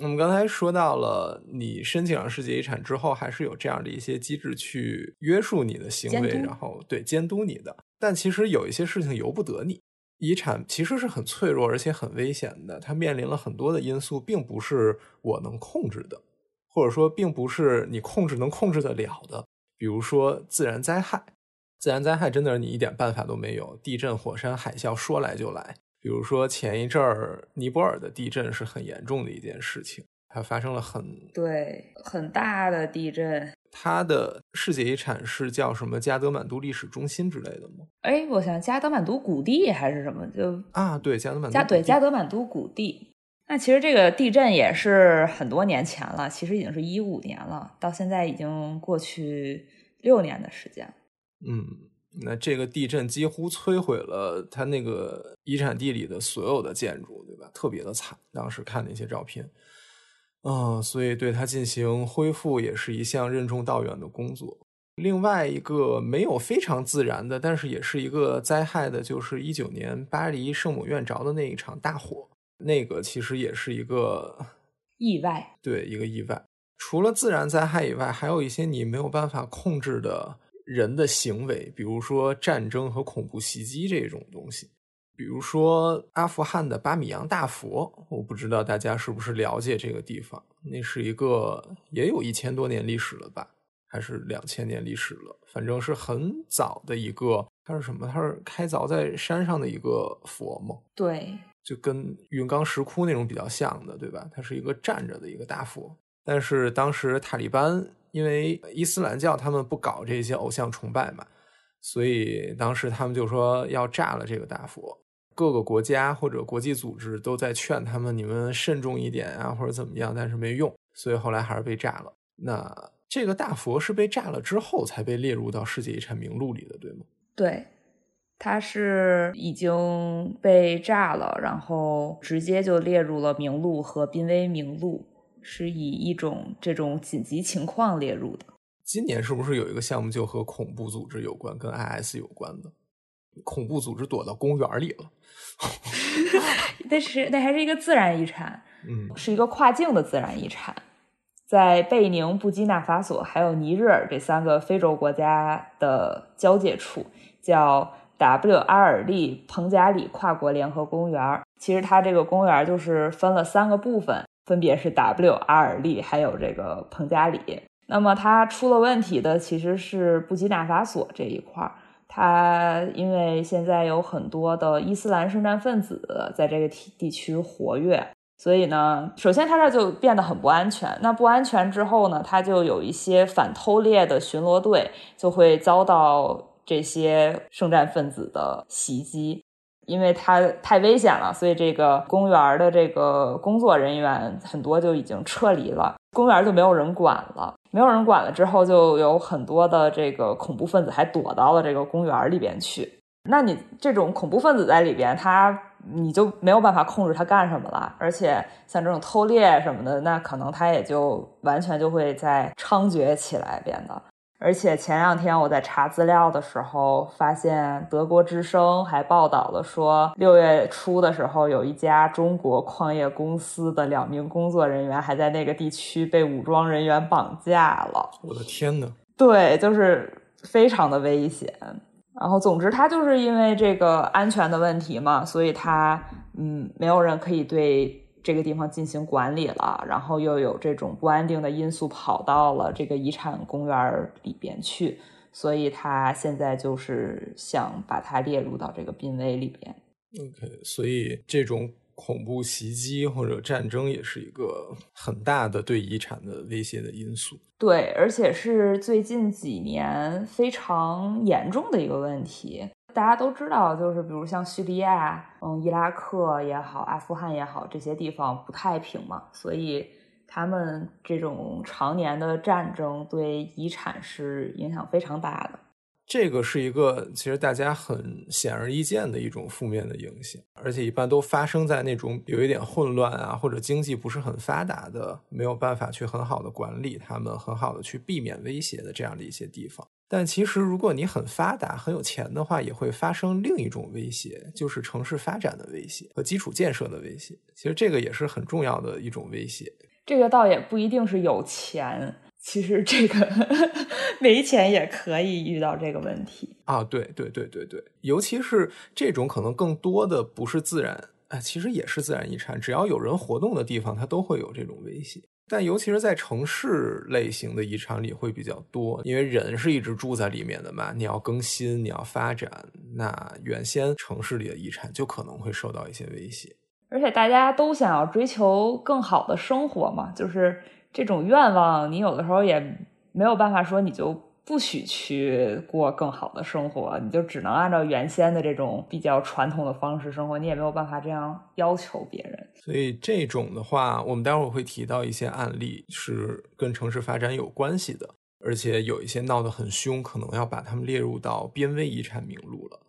我们刚才说到了，你申请上世界遗产之后，还是有这样的一些机制去约束你的行为，然后对监督你的。但其实有一些事情由不得你。遗产其实是很脆弱而且很危险的，它面临了很多的因素，并不是我能控制的，或者说并不是你控制能控制得了的。比如说自然灾害，自然灾害真的是你一点办法都没有，地震、火山、海啸说来就来。比如说前一阵儿尼泊尔的地震是很严重的一件事情。它发生了很对很大的地震，它的世界遗产是叫什么加德满都历史中心之类的吗？哎，我想加德满都谷地还是什么？就啊，对，加德满加对加德满都谷地。那其实这个地震也是很多年前了，其实已经是一五年了，到现在已经过去六年的时间。嗯，那这个地震几乎摧毁了它那个遗产地里的所有的建筑，对吧？特别的惨，当时看那些照片。嗯，所以对它进行恢复也是一项任重道远的工作。另外一个没有非常自然的，但是也是一个灾害的，就是一九年巴黎圣母院着的那一场大火，那个其实也是一个意外，对，一个意外。除了自然灾害以外，还有一些你没有办法控制的人的行为，比如说战争和恐怖袭击这种东西。比如说阿富汗的巴米扬大佛，我不知道大家是不是了解这个地方。那是一个也有一千多年历史了吧，还是两千年历史了？反正是很早的一个。它是什么？它是开凿在山上的一个佛吗？对，就跟云冈石窟那种比较像的，对吧？它是一个站着的一个大佛。但是当时塔利班因为伊斯兰教他们不搞这些偶像崇拜嘛，所以当时他们就说要炸了这个大佛。各个国家或者国际组织都在劝他们，你们慎重一点啊，或者怎么样，但是没用，所以后来还是被炸了。那这个大佛是被炸了之后才被列入到世界遗产名录里的，对吗？对，它是已经被炸了，然后直接就列入了名录和濒危名录，是以一种这种紧急情况列入的。今年是不是有一个项目就和恐怖组织有关，跟 IS 有关的？恐怖组织躲到公园里了。[LAUGHS] 那是那还是一个自然遗产，嗯，是一个跨境的自然遗产，在贝宁、布基纳法索还有尼日尔这三个非洲国家的交界处，叫 W 阿尔利彭加里跨国联合公园。其实它这个公园就是分了三个部分，分别是 W 阿尔利还有这个彭加里。那么它出了问题的其实是布基纳法索这一块儿。它因为现在有很多的伊斯兰圣战分子在这个地地区活跃，所以呢，首先它这就变得很不安全。那不安全之后呢，它就有一些反偷猎的巡逻队就会遭到这些圣战分子的袭击，因为它太危险了，所以这个公园的这个工作人员很多就已经撤离了，公园就没有人管了。没有人管了之后，就有很多的这个恐怖分子还躲到了这个公园里边去。那你这种恐怖分子在里边，他你就没有办法控制他干什么了。而且像这种偷猎什么的，那可能他也就完全就会在猖獗起来，变得。而且前两天我在查资料的时候，发现德国之声还报道了说，六月初的时候，有一家中国矿业公司的两名工作人员还在那个地区被武装人员绑架了。我的天呐，对，就是非常的危险。然后，总之，他就是因为这个安全的问题嘛，所以他嗯，没有人可以对。这个地方进行管理了，然后又有这种不安定的因素跑到了这个遗产公园里边去，所以他现在就是想把它列入到这个濒危里边。OK，所以这种恐怖袭击或者战争也是一个很大的对遗产的威胁的因素。对，而且是最近几年非常严重的一个问题。大家都知道，就是比如像叙利亚、嗯，伊拉克也好，阿富汗也好，这些地方不太平嘛，所以他们这种常年的战争对遗产是影响非常大的。这个是一个其实大家很显而易见的一种负面的影响，而且一般都发生在那种有一点混乱啊，或者经济不是很发达的，没有办法去很好的管理他们，很好的去避免威胁的这样的一些地方。但其实如果你很发达、很有钱的话，也会发生另一种威胁，就是城市发展的威胁和基础建设的威胁。其实这个也是很重要的一种威胁。这个倒也不一定是有钱。其实这个 [LAUGHS] 没钱也可以遇到这个问题啊！对对对对对，尤其是这种可能更多的不是自然，哎，其实也是自然遗产。只要有人活动的地方，它都会有这种威胁。但尤其是在城市类型的遗产里会比较多，因为人是一直住在里面的嘛，你要更新，你要发展，那原先城市里的遗产就可能会受到一些威胁。而且大家都想要追求更好的生活嘛，就是。这种愿望，你有的时候也没有办法说，你就不许去过更好的生活，你就只能按照原先的这种比较传统的方式生活，你也没有办法这样要求别人。所以这种的话，我们待会儿会提到一些案例是跟城市发展有关系的，而且有一些闹得很凶，可能要把他们列入到濒危遗产名录了。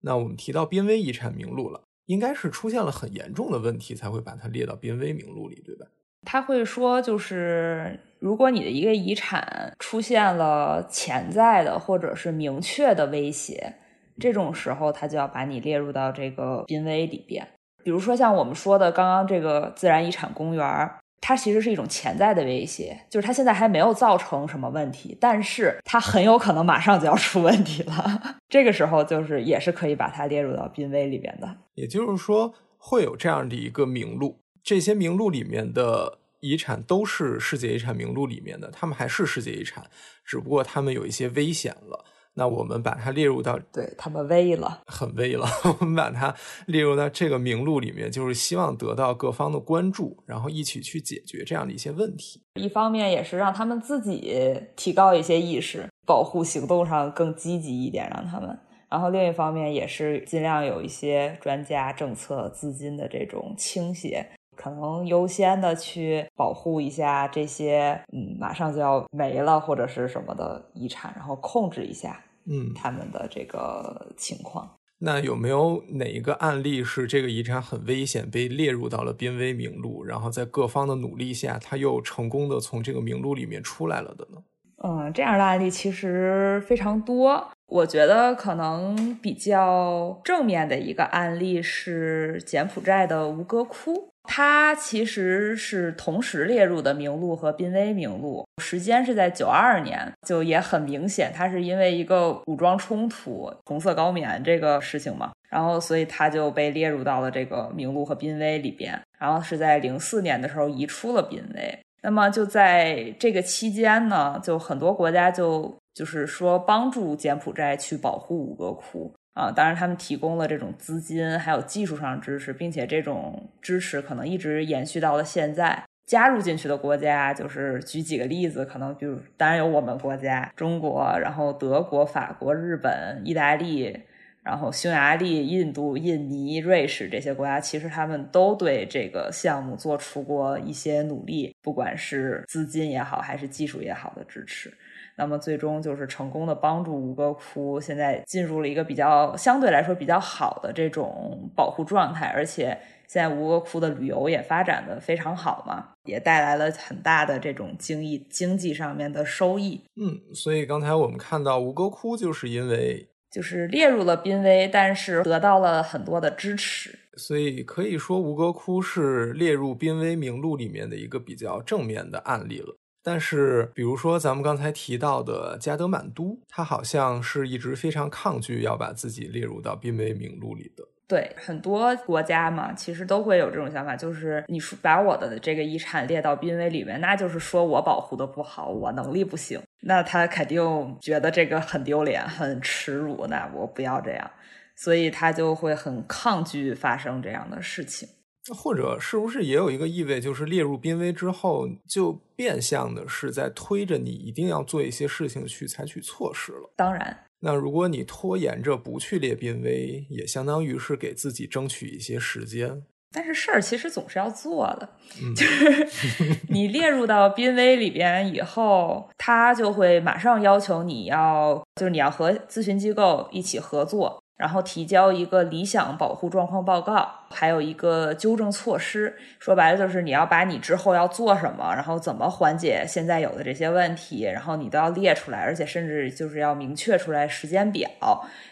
那我们提到濒危遗产名录了，应该是出现了很严重的问题才会把它列到濒危名录里，对吧？他会说，就是如果你的一个遗产出现了潜在的或者是明确的威胁，这种时候他就要把你列入到这个濒危里边。比如说像我们说的刚刚这个自然遗产公园，它其实是一种潜在的威胁，就是它现在还没有造成什么问题，但是它很有可能马上就要出问题了。[LAUGHS] 这个时候就是也是可以把它列入到濒危里边的。也就是说，会有这样的一个名录。这些名录里面的遗产都是世界遗产名录里面的，他们还是世界遗产，只不过他们有一些危险了。那我们把它列入到，对他们危了，很危了。[LAUGHS] 我们把它列入到这个名录里面，就是希望得到各方的关注，然后一起去解决这样的一些问题。一方面也是让他们自己提高一些意识，保护行动上更积极一点，让他们。然后另一方面也是尽量有一些专家、政策、资金的这种倾斜。可能优先的去保护一下这些，嗯，马上就要没了或者是什么的遗产，然后控制一下，嗯，他们的这个情况。那有没有哪一个案例是这个遗产很危险，被列入到了濒危名录，然后在各方的努力下，他又成功的从这个名录里面出来了的呢？嗯，这样的案例其实非常多。我觉得可能比较正面的一个案例是柬埔寨的吴哥窟。它其实是同时列入的名录和濒危名录，时间是在九二年，就也很明显，它是因为一个武装冲突、红色高棉这个事情嘛，然后所以它就被列入到了这个名录和濒危里边，然后是在零四年的时候移出了濒危。那么就在这个期间呢，就很多国家就就是说帮助柬埔寨去保护五哥窟。啊，当然，他们提供了这种资金，还有技术上支持，并且这种支持可能一直延续到了现在。加入进去的国家，就是举几个例子，可能比如，当然有我们国家中国，然后德国、法国、日本、意大利，然后匈牙利、印度、印尼、瑞士这些国家，其实他们都对这个项目做出过一些努力，不管是资金也好，还是技术也好的支持。那么最终就是成功的帮助吴哥窟现在进入了一个比较相对来说比较好的这种保护状态，而且现在吴哥窟的旅游也发展的非常好嘛，也带来了很大的这种经济经济上面的收益。嗯，所以刚才我们看到吴哥窟就是因为就是列入了濒危，但是得到了很多的支持，所以可以说吴哥窟是列入濒危名录里面的一个比较正面的案例了。但是，比如说咱们刚才提到的加德满都，他好像是一直非常抗拒要把自己列入到濒危名录里的。对，很多国家嘛，其实都会有这种想法，就是你说把我的这个遗产列到濒危里面，那就是说我保护的不好，我能力不行，那他肯定觉得这个很丢脸、很耻辱，那我不要这样，所以他就会很抗拒发生这样的事情。或者是不是也有一个意味，就是列入濒危之后，就变相的是在推着你一定要做一些事情去采取措施了？当然，那如果你拖延着不去列濒危，也相当于是给自己争取一些时间。但是事儿其实总是要做的，就是 [LAUGHS] 你列入到濒危里边以后，他就会马上要求你要，就是你要和咨询机构一起合作。然后提交一个理想保护状况报告，还有一个纠正措施。说白了就是你要把你之后要做什么，然后怎么缓解现在有的这些问题，然后你都要列出来，而且甚至就是要明确出来时间表。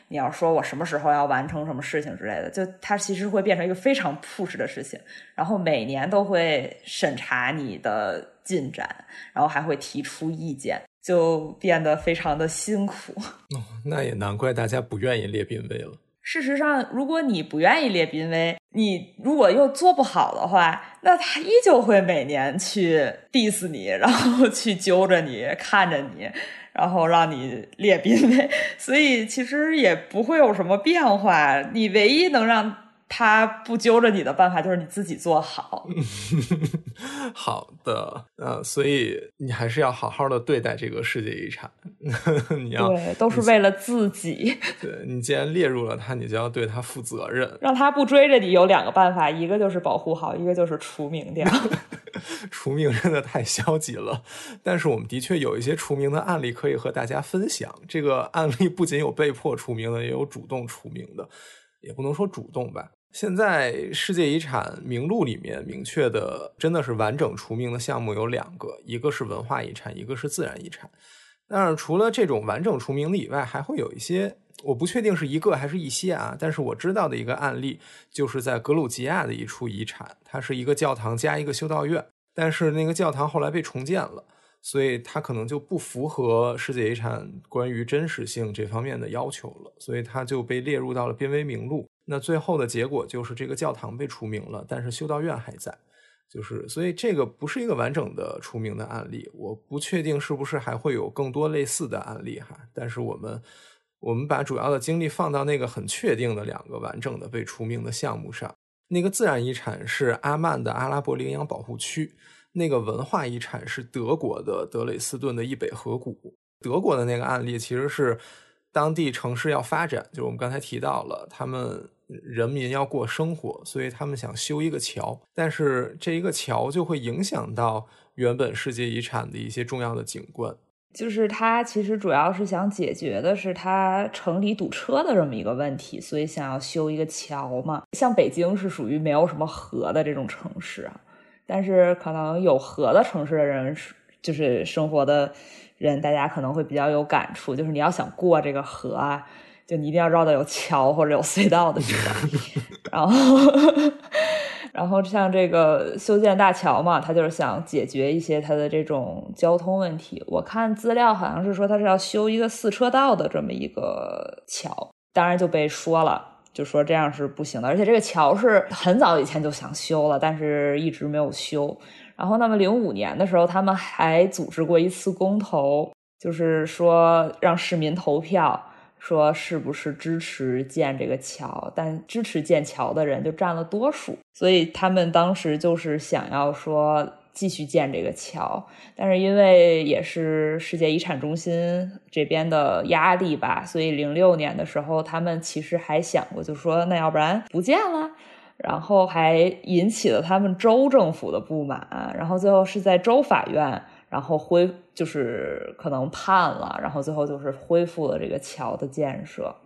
你要说我什么时候要完成什么事情之类的，就它其实会变成一个非常 push 的事情。然后每年都会审查你的进展，然后还会提出意见。就变得非常的辛苦，那也难怪大家不愿意列濒危了。事实上，如果你不愿意列濒危，你如果又做不好的话，那他依旧会每年去 diss 你，[LAUGHS] 然后去揪着你，看着你，然后让你列濒危。[LAUGHS] 所以其实也不会有什么变化。你唯一能让。他不揪着你的办法就是你自己做好。[LAUGHS] 好的，呃，所以你还是要好好的对待这个世界遗产。[LAUGHS] 你要对，都是为了自己。对你既然列入了它，你就要对它负责任。[LAUGHS] 让他不追着你有两个办法，一个就是保护好，一个就是除名掉。除名真的太消极了，但是我们的确有一些除名的案例可以和大家分享。这个案例不仅有被迫除名的，也有主动除名的，也不能说主动吧。现在世界遗产名录里面明确的，真的是完整除名的项目有两个，一个是文化遗产，一个是自然遗产。但是除了这种完整除名的以外，还会有一些，我不确定是一个还是一些啊。但是我知道的一个案例，就是在格鲁吉亚的一处遗产，它是一个教堂加一个修道院，但是那个教堂后来被重建了，所以它可能就不符合世界遗产关于真实性这方面的要求了，所以它就被列入到了濒危名录。那最后的结果就是这个教堂被除名了，但是修道院还在，就是所以这个不是一个完整的除名的案例，我不确定是不是还会有更多类似的案例哈。但是我们我们把主要的精力放到那个很确定的两个完整的被除名的项目上，那个自然遗产是阿曼的阿拉伯羚羊保护区，那个文化遗产是德国的德累斯顿的易北河谷。德国的那个案例其实是。当地城市要发展，就是我们刚才提到了，他们人民要过生活，所以他们想修一个桥，但是这一个桥就会影响到原本世界遗产的一些重要的景观。就是它其实主要是想解决的是它城里堵车的这么一个问题，所以想要修一个桥嘛。像北京是属于没有什么河的这种城市啊，但是可能有河的城市的人就是生活的。人大家可能会比较有感触，就是你要想过这个河啊，就你一定要绕到有桥或者有隧道的地方。然后，然后像这个修建大桥嘛，他就是想解决一些他的这种交通问题。我看资料好像是说他是要修一个四车道的这么一个桥，当然就被说了，就说这样是不行的。而且这个桥是很早以前就想修了，但是一直没有修。然后，那么零五年的时候，他们还组织过一次公投，就是说让市民投票，说是不是支持建这个桥。但支持建桥的人就占了多数，所以他们当时就是想要说继续建这个桥。但是因为也是世界遗产中心这边的压力吧，所以零六年的时候，他们其实还想过，就说那要不然不建了。然后还引起了他们州政府的不满，然后最后是在州法院，然后恢就是可能判了，然后最后就是恢复了这个桥的建设。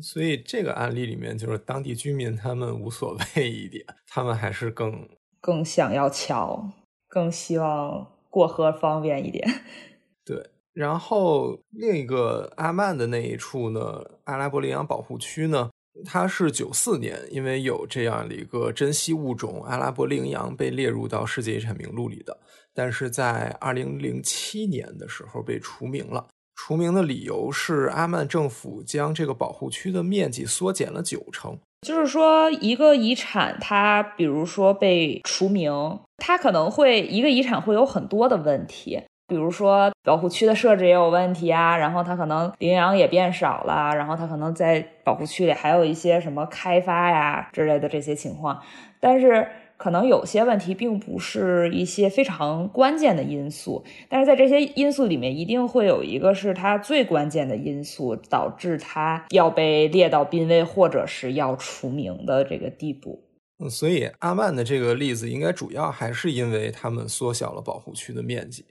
所以这个案例里面，就是当地居民他们无所谓一点，他们还是更更想要桥，更希望过河方便一点。[LAUGHS] 对，然后另一个阿曼的那一处呢，阿拉伯羚羊保护区呢。它是九四年，因为有这样的一个珍稀物种阿拉伯羚羊被列入到世界遗产名录里的，但是在二零零七年的时候被除名了。除名的理由是阿曼政府将这个保护区的面积缩减了九成。就是说，一个遗产它比如说被除名，它可能会一个遗产会有很多的问题。比如说保护区的设置也有问题啊，然后它可能羚羊也变少了，然后它可能在保护区里还有一些什么开发呀之类的这些情况，但是可能有些问题并不是一些非常关键的因素，但是在这些因素里面一定会有一个是它最关键的因素，导致它要被列到濒危或者是要除名的这个地步。嗯，所以阿曼的这个例子应该主要还是因为他们缩小了保护区的面积，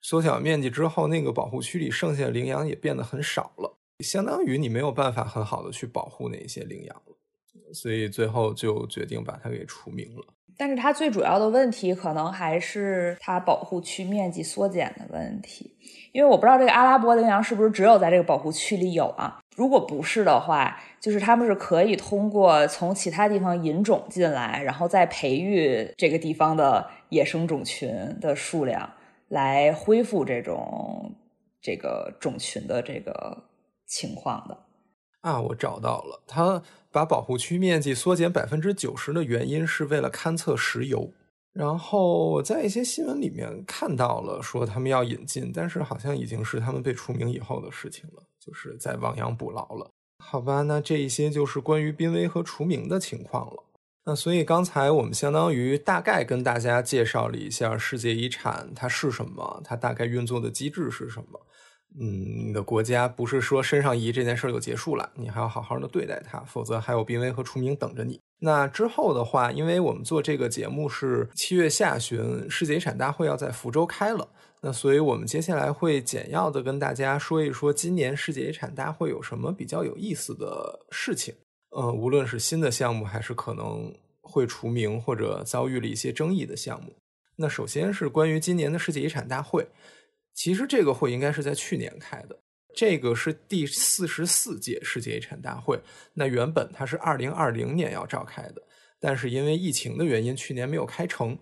缩小面积之后，那个保护区里剩下的羚羊也变得很少了，相当于你没有办法很好的去保护那些羚羊了，所以最后就决定把它给除名了。但是它最主要的问题可能还是它保护区面积缩减的问题，因为我不知道这个阿拉伯羚羊是不是只有在这个保护区里有啊？如果不是的话，就是他们是可以通过从其他地方引种进来，然后再培育这个地方的野生种群的数量，来恢复这种这个种群的这个情况的。啊，我找到了，它把保护区面积缩减百分之九十的原因是为了勘测石油。然后我在一些新闻里面看到了说他们要引进，但是好像已经是他们被除名以后的事情了，就是在亡羊补牢了。好吧，那这一些就是关于濒危和除名的情况了。那所以刚才我们相当于大概跟大家介绍了一下世界遗产它是什么，它大概运作的机制是什么。嗯，你的国家不是说身上移这件事就结束了，你还要好好的对待它，否则还有濒危和除名等着你。那之后的话，因为我们做这个节目是七月下旬，世界遗产大会要在福州开了，那所以我们接下来会简要的跟大家说一说今年世界遗产大会有什么比较有意思的事情。嗯，无论是新的项目，还是可能会除名或者遭遇了一些争议的项目。那首先是关于今年的世界遗产大会。其实这个会应该是在去年开的，这个是第四十四届世界遗产大会。那原本它是二零二零年要召开的，但是因为疫情的原因，去年没有开成，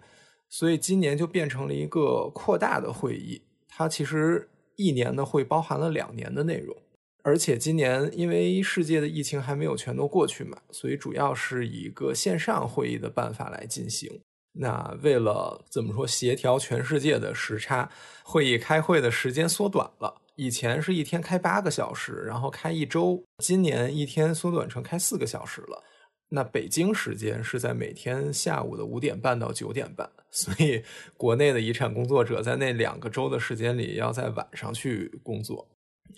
所以今年就变成了一个扩大的会议。它其实一年的会包含了两年的内容，而且今年因为世界的疫情还没有全都过去嘛，所以主要是以一个线上会议的办法来进行。那为了怎么说协调全世界的时差，会议开会的时间缩短了。以前是一天开八个小时，然后开一周，今年一天缩短成开四个小时了。那北京时间是在每天下午的五点半到九点半，[LAUGHS] 所以国内的遗产工作者在那两个周的时间里要在晚上去工作。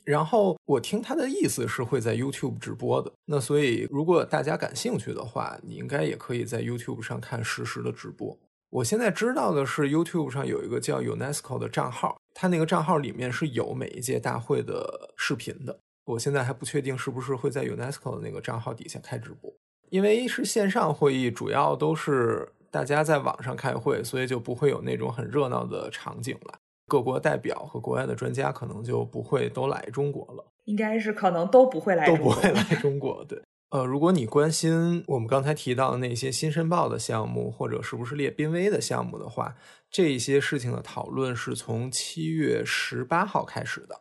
然后我听他的意思是会在 YouTube 直播的，那所以如果大家感兴趣的话，你应该也可以在 YouTube 上看实时的直播。我现在知道的是 YouTube 上有一个叫 UNESCO 的账号，它那个账号里面是有每一届大会的视频的。我现在还不确定是不是会在 UNESCO 的那个账号底下开直播，因为是线上会议，主要都是大家在网上开会，所以就不会有那种很热闹的场景了。各国代表和国外的专家可能就不会都来中国了，应该是可能都不会来，都不会来中国。对，呃，如果你关心我们刚才提到的那些新申报的项目，或者是不是列濒危的项目的话，这些事情的讨论是从七月十八号开始的，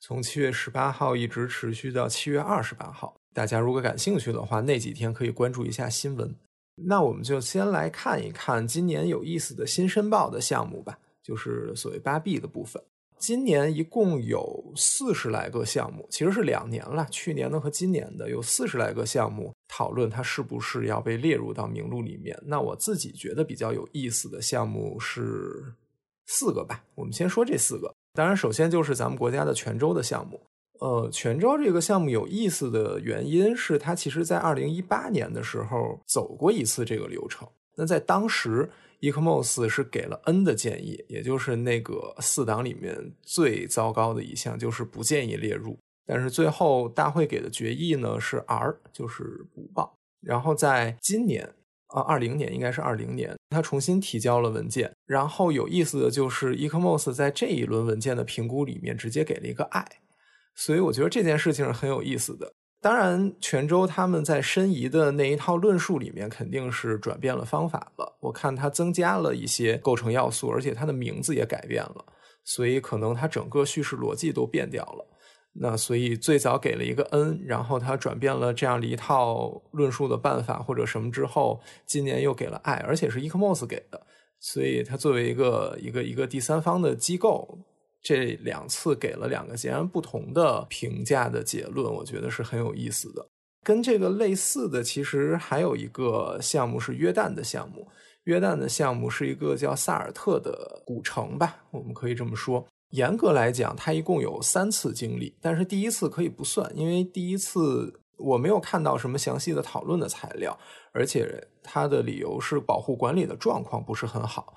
从七月十八号一直持续到七月二十八号。大家如果感兴趣的话，那几天可以关注一下新闻。那我们就先来看一看今年有意思的新申报的项目吧。就是所谓八 B 的部分，今年一共有四十来个项目，其实是两年了，去年的和今年的有四十来个项目讨论它是不是要被列入到名录里面。那我自己觉得比较有意思的项目是四个吧，我们先说这四个。当然，首先就是咱们国家的泉州的项目。呃，泉州这个项目有意思的原因是，它其实在二零一八年的时候走过一次这个流程。那在当时。ECMOS 是给了 N 的建议，也就是那个四档里面最糟糕的一项，就是不建议列入。但是最后大会给的决议呢是 R，就是不报。然后在今年啊，二零年应该是二零年，他重新提交了文件。然后有意思的就是 ECMOS 在这一轮文件的评估里面直接给了一个 I，所以我觉得这件事情是很有意思的。当然，泉州他们在申遗的那一套论述里面肯定是转变了方法了。我看它增加了一些构成要素，而且它的名字也改变了，所以可能它整个叙事逻辑都变掉了。那所以最早给了一个 N，然后它转变了这样的一套论述的办法或者什么之后，今年又给了 I，而且是 ECMOS 给的，所以它作为一个一个一个第三方的机构。这两次给了两个截然不同的评价的结论，我觉得是很有意思的。跟这个类似的，其实还有一个项目是约旦的项目。约旦的项目是一个叫萨尔特的古城吧，我们可以这么说。严格来讲，它一共有三次经历，但是第一次可以不算，因为第一次我没有看到什么详细的讨论的材料，而且它的理由是保护管理的状况不是很好，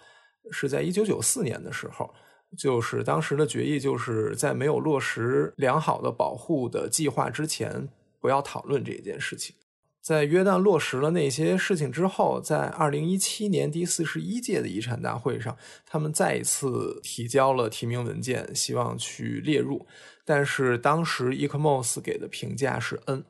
是在一九九四年的时候。就是当时的决议，就是在没有落实良好的保护的计划之前，不要讨论这件事情。在约旦落实了那些事情之后，在二零一七年第四十一届的遗产大会上，他们再一次提交了提名文件，希望去列入。但是当时 Ecomos 给的评价是 N，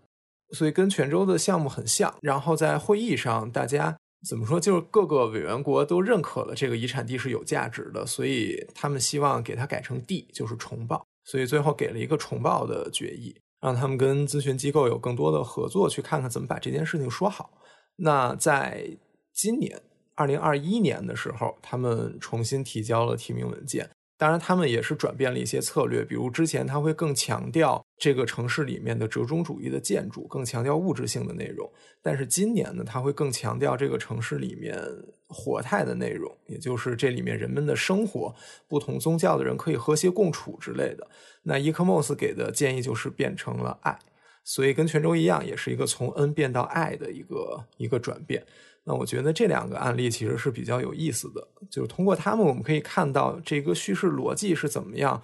所以跟泉州的项目很像。然后在会议上，大家。怎么说？就是各个委员国都认可了这个遗产地是有价值的，所以他们希望给它改成地，就是重报。所以最后给了一个重报的决议，让他们跟咨询机构有更多的合作，去看看怎么把这件事情说好。那在今年二零二一年的时候，他们重新提交了提名文件。当然，他们也是转变了一些策略，比如之前他会更强调这个城市里面的折中主义的建筑，更强调物质性的内容。但是今年呢，他会更强调这个城市里面活态的内容，也就是这里面人们的生活，不同宗教的人可以和谐共处之类的。那伊克莫斯给的建议就是变成了爱，所以跟泉州一样，也是一个从恩变到爱的一个一个转变。那我觉得这两个案例其实是比较有意思的，就是通过他们我们可以看到这个叙事逻辑是怎么样，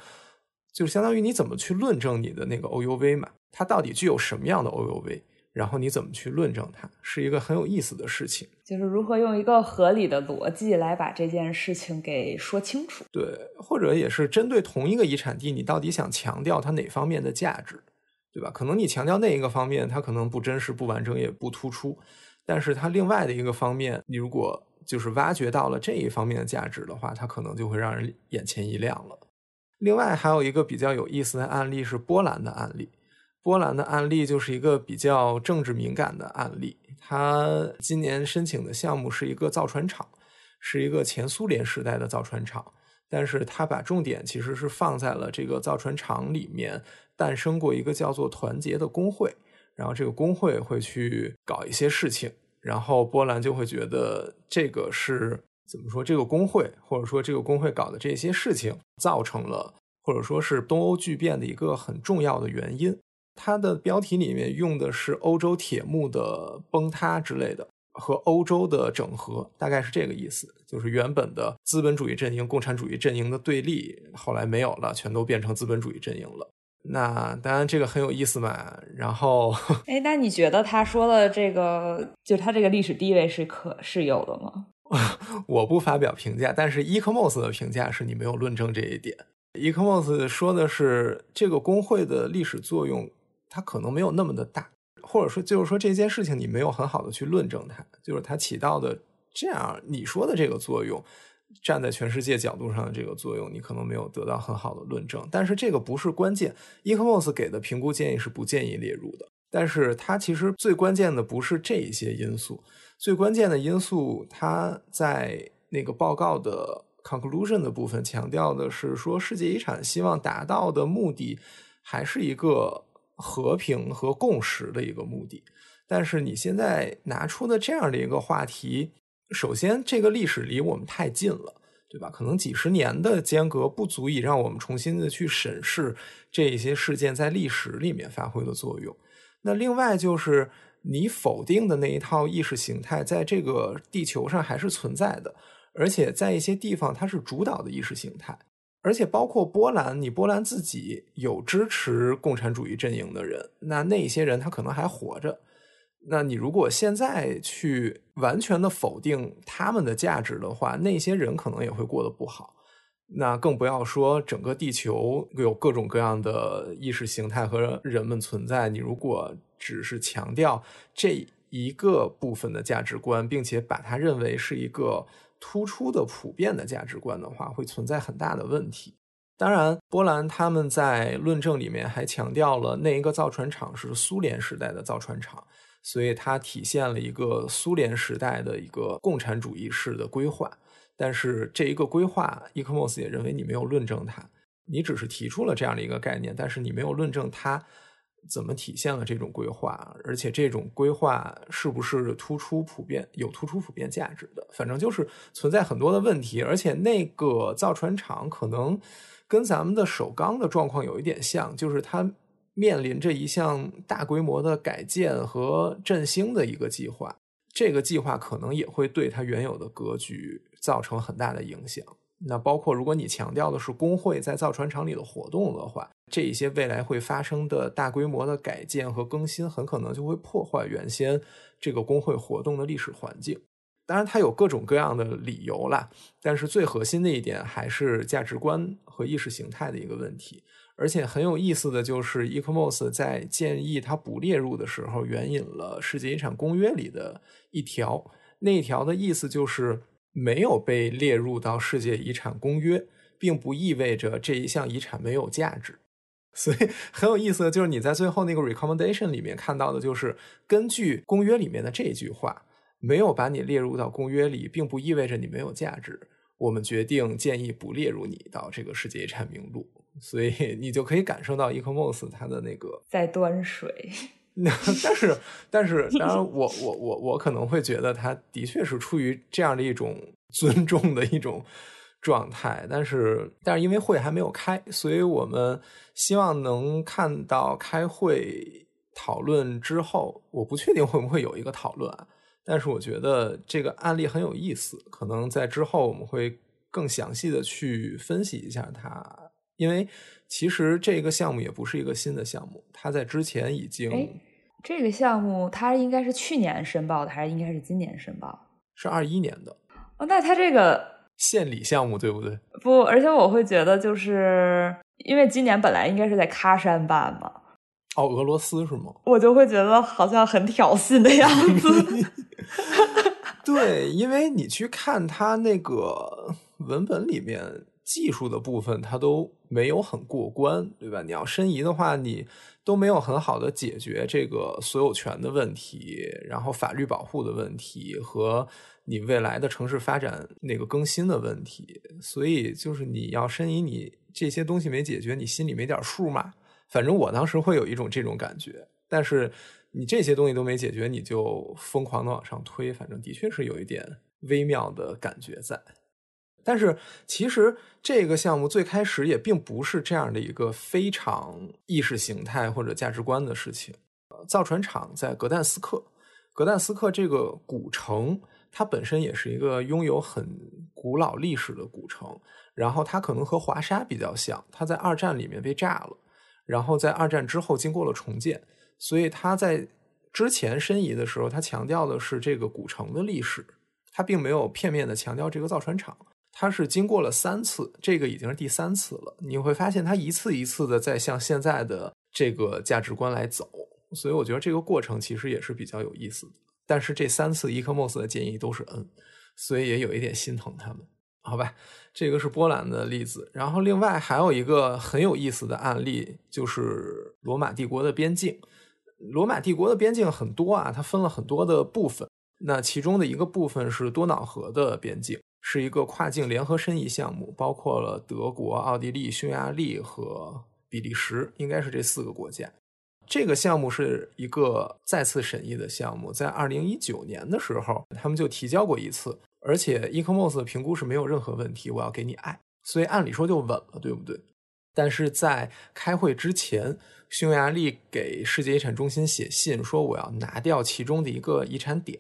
就是相当于你怎么去论证你的那个 OUV 嘛，它到底具有什么样的 OUV，然后你怎么去论证它，是一个很有意思的事情。就是如何用一个合理的逻辑来把这件事情给说清楚。对，或者也是针对同一个遗产地，你到底想强调它哪方面的价值，对吧？可能你强调那一个方面，它可能不真实、不完整，也不突出。但是它另外的一个方面，你如果就是挖掘到了这一方面的价值的话，它可能就会让人眼前一亮了。另外还有一个比较有意思的案例是波兰的案例，波兰的案例就是一个比较政治敏感的案例。他今年申请的项目是一个造船厂，是一个前苏联时代的造船厂，但是他把重点其实是放在了这个造船厂里面诞生过一个叫做团结的工会。然后这个工会会去搞一些事情，然后波兰就会觉得这个是怎么说？这个工会或者说这个工会搞的这些事情，造成了或者说是东欧剧变的一个很重要的原因。它的标题里面用的是欧洲铁幕的崩塌之类的，和欧洲的整合，大概是这个意思。就是原本的资本主义阵营、共产主义阵营的对立，后来没有了，全都变成资本主义阵营了。那当然，这个很有意思嘛。然后，[LAUGHS] 哎，那你觉得他说的这个，就他这个历史地位是可是有的吗？[LAUGHS] 我不发表评价，但是 Ecomos 的评价是你没有论证这一点。Ecomos 说的是这个工会的历史作用，它可能没有那么的大，或者说就是说这件事情你没有很好的去论证它，就是它起到的这样你说的这个作用。站在全世界角度上的这个作用，你可能没有得到很好的论证，但是这个不是关键。Ecomos 给的评估建议是不建议列入的，但是它其实最关键的不是这一些因素，最关键的因素，它在那个报告的 conclusion 的部分强调的是说，世界遗产希望达到的目的还是一个和平和共识的一个目的，但是你现在拿出的这样的一个话题。首先，这个历史离我们太近了，对吧？可能几十年的间隔不足以让我们重新的去审视这一些事件在历史里面发挥的作用。那另外就是你否定的那一套意识形态，在这个地球上还是存在的，而且在一些地方它是主导的意识形态，而且包括波兰，你波兰自己有支持共产主义阵营的人，那那些人他可能还活着。那你如果现在去完全的否定他们的价值的话，那些人可能也会过得不好。那更不要说整个地球有各种各样的意识形态和人们存在。你如果只是强调这一个部分的价值观，并且把它认为是一个突出的普遍的价值观的话，会存在很大的问题。当然，波兰他们在论证里面还强调了那一个造船厂是苏联时代的造船厂。所以它体现了一个苏联时代的一个共产主义式的规划，但是这一个规划，Ecomos 也认为你没有论证它，你只是提出了这样的一个概念，但是你没有论证它怎么体现了这种规划，而且这种规划是不是突出普遍有突出普遍价值的，反正就是存在很多的问题，而且那个造船厂可能跟咱们的首钢的状况有一点像，就是它。面临着一项大规模的改建和振兴的一个计划，这个计划可能也会对它原有的格局造成很大的影响。那包括如果你强调的是工会在造船厂里的活动的话，这一些未来会发生的大规模的改建和更新，很可能就会破坏原先这个工会活动的历史环境。当然，它有各种各样的理由啦，但是最核心的一点还是价值观和意识形态的一个问题。而且很有意思的就是 e c o m o s 在建议它不列入的时候，援引了世界遗产公约里的一条，那一条的意思就是。没有被列入到世界遗产公约，并不意味着这一项遗产没有价值。所以很有意思的就是你在最后那个 recommendation 里面看到的，就是根据公约里面的这句话，没有把你列入到公约里，并不意味着你没有价值。我们决定建议不列入你到这个世界遗产名录。所以 [LAUGHS] 你就可以感受到 ecomos 它的那个在端水。但是，[LAUGHS] 但是，当然，我我我我可能会觉得，他的确是出于这样的一种 [LAUGHS] 尊重的一种状态。但是，但是因为会还没有开，所以我们希望能看到开会讨论之后，我不确定会不会有一个讨论。但是，我觉得这个案例很有意思，可能在之后我们会更详细的去分析一下它，因为其实这个项目也不是一个新的项目，它在之前已经。这个项目它应该是去年申报的，还是应该是今年申报？是二一年的哦。那它这个献礼项目对不对？不，而且我会觉得，就是因为今年本来应该是在喀山办嘛。哦，俄罗斯是吗？我就会觉得好像很挑衅的样子。[LAUGHS] [LAUGHS] 对，因为你去看它那个文本里面技术的部分，它都没有很过关，对吧？你要申遗的话，你。都没有很好的解决这个所有权的问题，然后法律保护的问题和你未来的城市发展那个更新的问题，所以就是你要申遗，你这些东西没解决，你心里没点数吗？反正我当时会有一种这种感觉，但是你这些东西都没解决，你就疯狂的往上推，反正的确是有一点微妙的感觉在。但是其实这个项目最开始也并不是这样的一个非常意识形态或者价值观的事情。造船厂在格但斯克，格但斯克这个古城，它本身也是一个拥有很古老历史的古城。然后它可能和华沙比较像，它在二战里面被炸了，然后在二战之后经过了重建。所以它在之前申遗的时候，它强调的是这个古城的历史，它并没有片面的强调这个造船厂。它是经过了三次，这个已经是第三次了。你会发现，它一次一次的在向现在的这个价值观来走，所以我觉得这个过程其实也是比较有意思的。但是这三次伊科莫斯的建议都是 N，所以也有一点心疼他们，好吧？这个是波兰的例子。然后另外还有一个很有意思的案例，就是罗马帝国的边境。罗马帝国的边境很多啊，它分了很多的部分。那其中的一个部分是多瑙河的边境。是一个跨境联合申遗项目，包括了德国、奥地利、匈牙利和比利时，应该是这四个国家。这个项目是一个再次审议的项目，在二零一九年的时候，他们就提交过一次，而且 Ecomos 的评估是没有任何问题，我要给你爱，所以按理说就稳了，对不对？但是在开会之前，匈牙利给世界遗产中心写信说，我要拿掉其中的一个遗产点。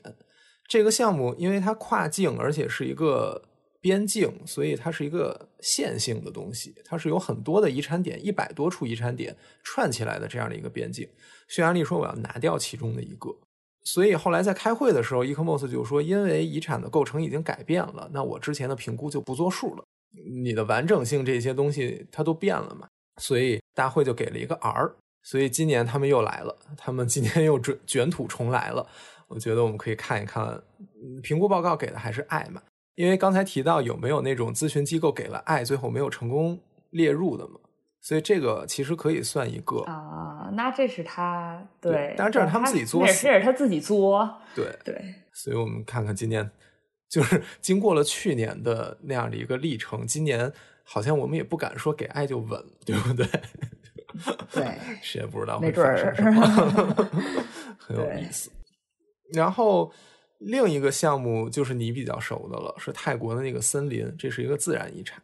这个项目因为它跨境，而且是一个边境，所以它是一个线性的东西。它是有很多的遗产点，一百多处遗产点串起来的这样的一个边境。匈牙利说我要拿掉其中的一个，所以后来在开会的时候伊科莫斯就说，因为遗产的构成已经改变了，那我之前的评估就不作数了。你的完整性这些东西它都变了嘛，所以大会就给了一个 R。所以今年他们又来了，他们今年又卷卷土重来了。我觉得我们可以看一看，评估报告给的还是爱嘛？因为刚才提到有没有那种咨询机构给了爱，最后没有成功列入的嘛？所以这个其实可以算一个啊。那这是他对，当然这是他们自己作，也是他自己作。对对，所以我们看看今年，就是经过了去年的那样的一个历程，今年好像我们也不敢说给爱就稳，对不对？对，[LAUGHS] 谁也不知道会发生什么，[LAUGHS] 很有意思。然后另一个项目就是你比较熟的了，是泰国的那个森林，这是一个自然遗产。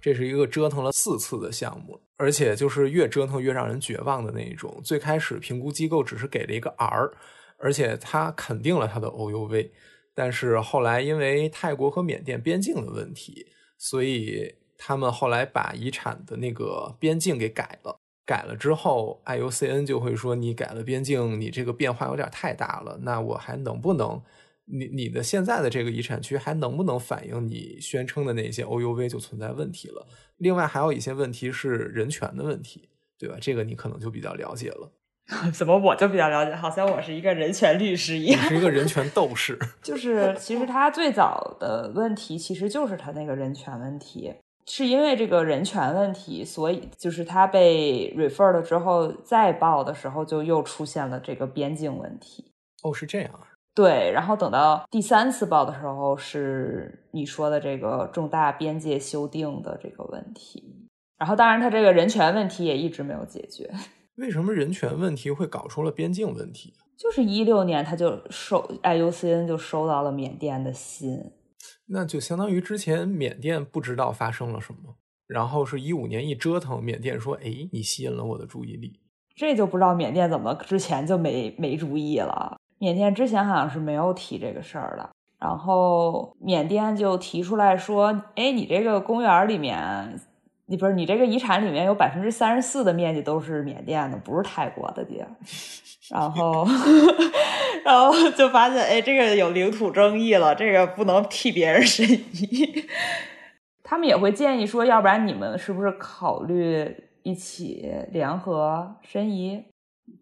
这是一个折腾了四次的项目，而且就是越折腾越让人绝望的那一种。最开始评估机构只是给了一个 R，而且他肯定了他的 OUV，但是后来因为泰国和缅甸边境的问题，所以他们后来把遗产的那个边境给改了。改了之后，IUCN 就会说你改了边境，你这个变化有点太大了。那我还能不能？你你的现在的这个遗产区还能不能反映你宣称的那些 OUV 就存在问题了？另外还有一些问题是人权的问题，对吧？这个你可能就比较了解了。[LAUGHS] 怎么我就比较了解？好像我是一个人权律师一样，是一个人权斗士。[LAUGHS] 就是其实他最早的问题其实就是他那个人权问题，是因为这个人权问题，所以就是他被 refer 了之后再报的时候，就又出现了这个边境问题。哦，是这样啊。对，然后等到第三次报的时候，是你说的这个重大边界修订的这个问题。然后，当然，他这个人权问题也一直没有解决。[LAUGHS] 为什么人权问题会搞出了边境问题？就是一六年，他就收 IUCN 就收到了缅甸的信，那就相当于之前缅甸不知道发生了什么，然后是一五年一折腾，缅甸说：“哎，你吸引了我的注意力。”这就不知道缅甸怎么之前就没没注意了。缅甸之前好像是没有提这个事儿的，然后缅甸就提出来说：“哎，你这个公园里面，你不是你这个遗产里面有百分之三十四的面积都是缅甸的，不是泰国的地儿。[LAUGHS] ”然后，然后就发现，哎，这个有领土争议了，这个不能替别人申遗。他们也会建议说，要不然你们是不是考虑一起联合申遗？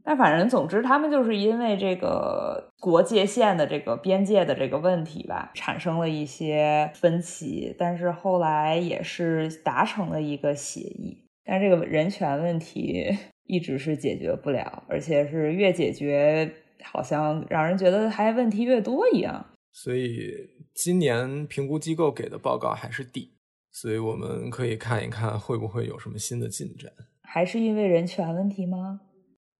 但反正，总之，他们就是因为这个国界线的这个边界的这个问题吧，产生了一些分歧。但是后来也是达成了一个协议。但这个人权问题 [LAUGHS] 一直是解决不了，而且是越解决，好像让人觉得还问题越多一样。所以今年评估机构给的报告还是 D，所以我们可以看一看会不会有什么新的进展。还是因为人权问题吗？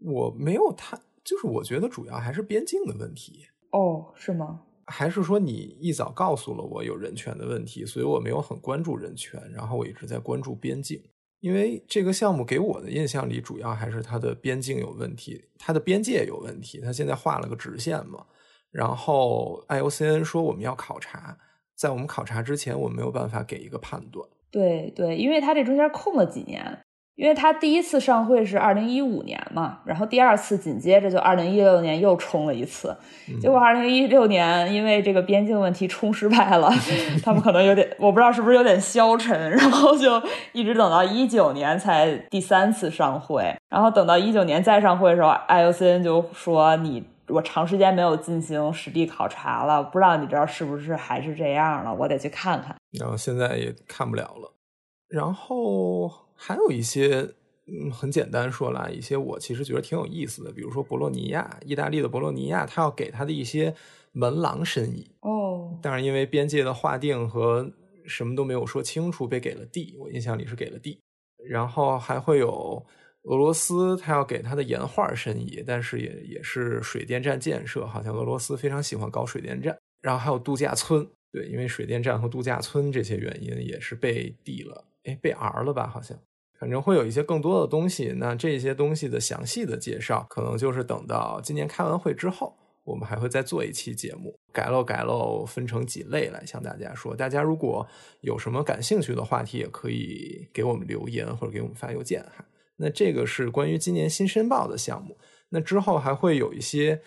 我没有太，就是我觉得主要还是边境的问题哦，是吗？还是说你一早告诉了我有人权的问题，所以我没有很关注人权，然后我一直在关注边境，因为这个项目给我的印象里主要还是它的边境有问题，它的边界有问题，它现在画了个直线嘛，然后 IOCN 说我们要考察，在我们考察之前，我没有办法给一个判断。对对，因为它这中间空了几年。因为他第一次上会是二零一五年嘛，然后第二次紧接着就二零一六年又冲了一次，结果二零一六年因为这个边境问题冲失败了，[LAUGHS] 他们可能有点我不知道是不是有点消沉，然后就一直等到一九年才第三次上会，然后等到一九年再上会的时候，IOCN 就说你我长时间没有进行实地考察了，不知道你这是不是还是这样了，我得去看看。然后现在也看不了了，然后。还有一些，嗯，很简单说来，一些我其实觉得挺有意思的，比如说博洛尼亚，意大利的博洛尼亚，他要给他的一些门廊申遗哦，但是因为边界的划定和什么都没有说清楚，被给了地，我印象里是给了地。然后还会有俄罗斯，他要给他的岩画申遗，但是也也是水电站建设，好像俄罗斯非常喜欢搞水电站。然后还有度假村，对，因为水电站和度假村这些原因，也是被地了，哎，被 R 了吧，好像。反正会有一些更多的东西，那这些东西的详细的介绍，可能就是等到今年开完会之后，我们还会再做一期节目，改喽改喽，分成几类来向大家说。大家如果有什么感兴趣的话题，也可以给我们留言或者给我们发邮件哈。那这个是关于今年新申报的项目，那之后还会有一些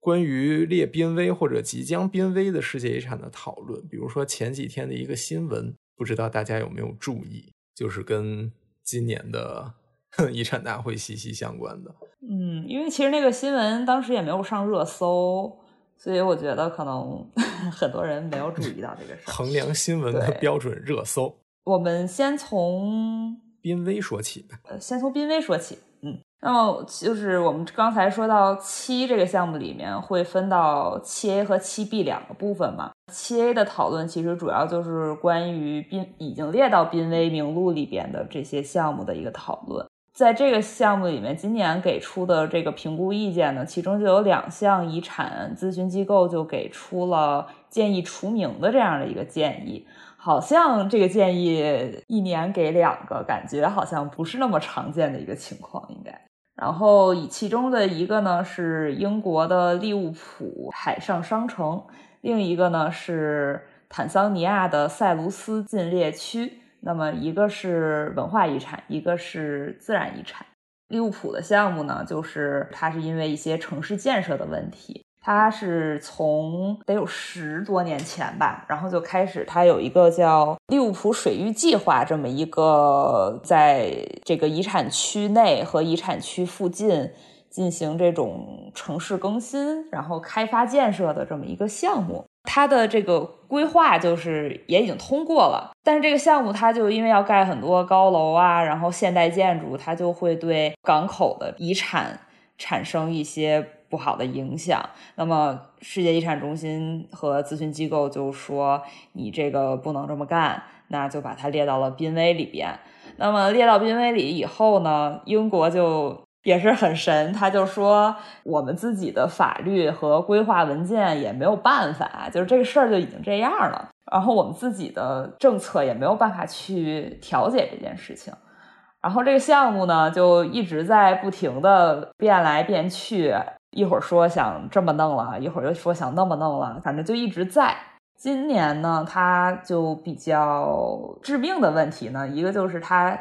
关于列濒危或者即将濒危的世界遗产的讨论，比如说前几天的一个新闻，不知道大家有没有注意，就是跟。今年的 [LAUGHS] 遗产大会息息相关的，嗯，因为其实那个新闻当时也没有上热搜，所以我觉得可能 [LAUGHS] 很多人没有注意到这个事儿。衡量新闻的标准，热搜。我们先从濒危说起吧，呃，先从濒危说起，嗯。那么就是我们刚才说到七这个项目里面会分到七 A 和七 B 两个部分嘛？七 A 的讨论其实主要就是关于濒已经列到濒危名录里边的这些项目的一个讨论。在这个项目里面，今年给出的这个评估意见呢，其中就有两项遗产咨询机构就给出了建议除名的这样的一个建议。好像这个建议一年给两个，感觉好像不是那么常见的一个情况，应该。然后以其中的一个呢是英国的利物浦海上商城，另一个呢是坦桑尼亚的塞卢斯禁猎区。那么一个是文化遗产，一个是自然遗产。利物浦的项目呢，就是它是因为一些城市建设的问题，它是从得有十多年前吧，然后就开始，它有一个叫利物浦水域计划这么一个，在这个遗产区内和遗产区附近进行这种城市更新，然后开发建设的这么一个项目。它的这个规划就是也已经通过了，但是这个项目它就因为要盖很多高楼啊，然后现代建筑，它就会对港口的遗产产生一些不好的影响。那么世界遗产中心和咨询机构就说你这个不能这么干，那就把它列到了濒危里边。那么列到濒危里以后呢，英国就。也是很神，他就说我们自己的法律和规划文件也没有办法，就是这个事儿就已经这样了。然后我们自己的政策也没有办法去调解这件事情。然后这个项目呢，就一直在不停的变来变去，一会儿说想这么弄了，一会儿又说想那么弄了，反正就一直在。今年呢，它就比较致命的问题呢，一个就是它。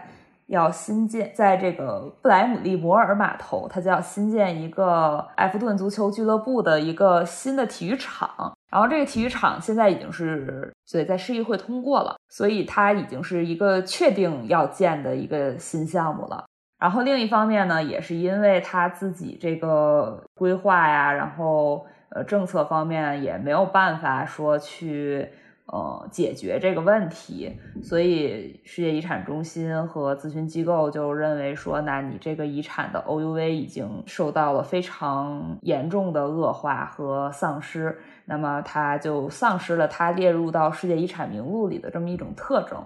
要新建在这个布莱姆利摩尔码头，它就要新建一个埃弗顿足球俱乐部的一个新的体育场。然后这个体育场现在已经是对在市议会通过了，所以它已经是一个确定要建的一个新项目了。然后另一方面呢，也是因为他自己这个规划呀，然后呃政策方面也没有办法说去。呃，解决这个问题，所以世界遗产中心和咨询机构就认为说，那你这个遗产的 OUV 已经受到了非常严重的恶化和丧失，那么它就丧失了它列入到世界遗产名录里的这么一种特征，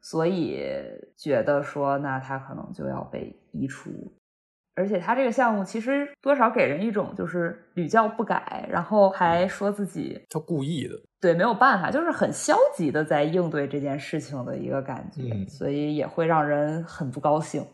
所以觉得说，那它可能就要被移除。而且他这个项目其实多少给人一种就是屡教不改，然后还说自己他故意的，对，没有办法，就是很消极的在应对这件事情的一个感觉，所以也会让人很不高兴。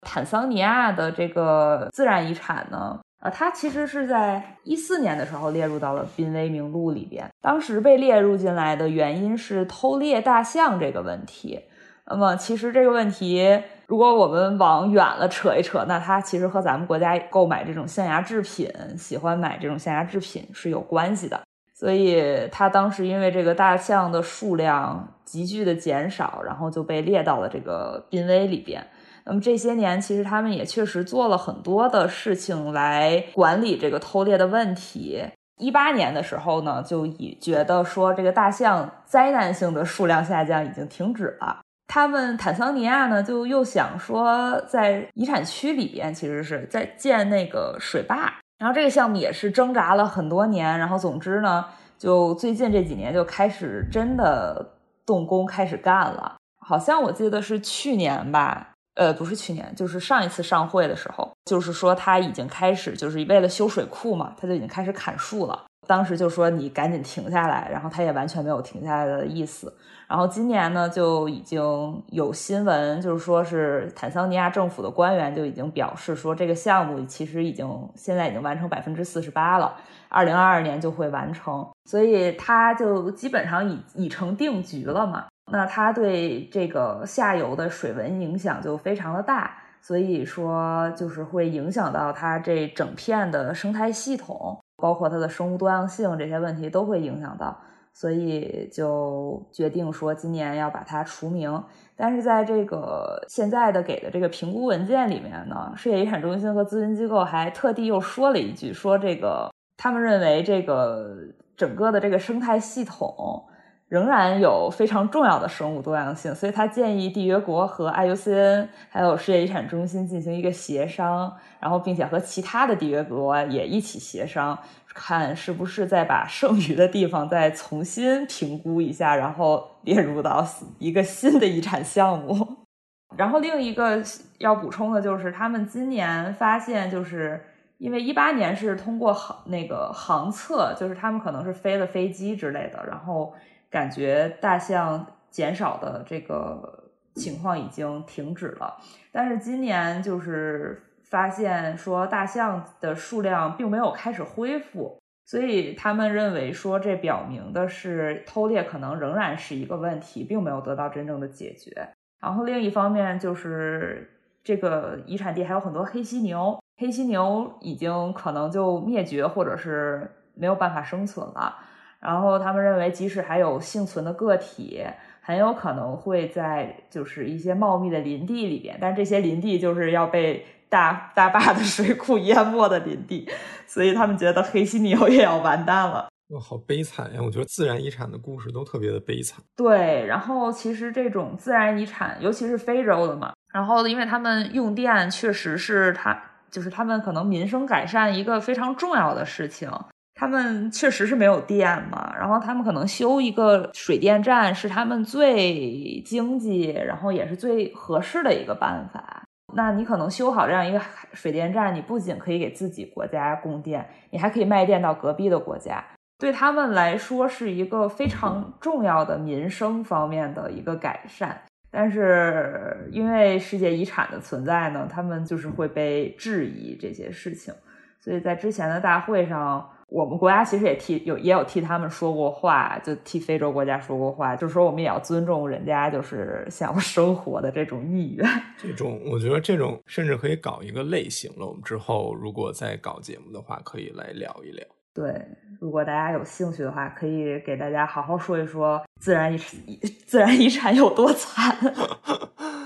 坦桑尼亚的这个自然遗产呢，呃，它其实是在一四年的时候列入到了濒危名录里边，当时被列入进来的原因是偷猎大象这个问题。那么，其实这个问题，如果我们往远了扯一扯，那它其实和咱们国家购买这种象牙制品，喜欢买这种象牙制品是有关系的。所以，他当时因为这个大象的数量急剧的减少，然后就被列到了这个濒危里边。那么这些年，其实他们也确实做了很多的事情来管理这个偷猎的问题。一八年的时候呢，就已觉得说这个大象灾难性的数量下降已经停止了。他们坦桑尼亚呢，就又想说，在遗产区里边，其实是在建那个水坝。然后这个项目也是挣扎了很多年。然后总之呢，就最近这几年就开始真的动工开始干了。好像我记得是去年吧，呃，不是去年，就是上一次上会的时候，就是说他已经开始，就是为了修水库嘛，他就已经开始砍树了。当时就说你赶紧停下来，然后他也完全没有停下来的意思。然后今年呢，就已经有新闻，就是说是坦桑尼亚政府的官员就已经表示说，这个项目其实已经现在已经完成百分之四十八了，二零二二年就会完成，所以它就基本上已已成定局了嘛。那它对这个下游的水文影响就非常的大，所以说就是会影响到它这整片的生态系统，包括它的生物多样性这些问题都会影响到。所以就决定说今年要把它除名，但是在这个现在的给的这个评估文件里面呢，世界遗产中心和咨询机构还特地又说了一句，说这个他们认为这个整个的这个生态系统仍然有非常重要的生物多样性，所以他建议缔约国和 IUCN 还有世界遗产中心进行一个协商，然后并且和其他的缔约国也一起协商。看是不是再把剩余的地方再重新评估一下，然后列入到一个新的遗产项目。[LAUGHS] 然后另一个要补充的就是，他们今年发现，就是因为一八年是通过航那个航测，就是他们可能是飞了飞机之类的，然后感觉大象减少的这个情况已经停止了。但是今年就是发现说，大象的数量并没有开始恢复，所以他们认为说，这表明的是偷猎可能仍然是一个问题，并没有得到真正的解决。然后另一方面就是这个遗产地还有很多黑犀牛，黑犀牛已经可能就灭绝或者是没有办法生存了。然后他们认为，即使还有幸存的个体，很有可能会在就是一些茂密的林地里边，但这些林地就是要被大大坝的水库淹没的林地，所以他们觉得黑犀牛也要完蛋了。哇，好悲惨呀！我觉得自然遗产的故事都特别的悲惨。对，然后其实这种自然遗产，尤其是非洲的嘛，然后因为他们用电确实是他，就是他们可能民生改善一个非常重要的事情。他们确实是没有电嘛，然后他们可能修一个水电站是他们最经济，然后也是最合适的一个办法。那你可能修好这样一个水电站，你不仅可以给自己国家供电，你还可以卖电到隔壁的国家。对他们来说是一个非常重要的民生方面的一个改善，但是因为世界遗产的存在呢，他们就是会被质疑这些事情，所以在之前的大会上，我们国家其实也替有也有替他们说过话，就替非洲国家说过话，就是说我们也要尊重人家就是想要生活的这种意愿。[LAUGHS] 这种我觉得这种甚至可以搞一个类型了，我们之后如果再搞节目的话，可以来聊一聊。对，如果大家有兴趣的话，可以给大家好好说一说自然遗自然遗产有多惨。[LAUGHS]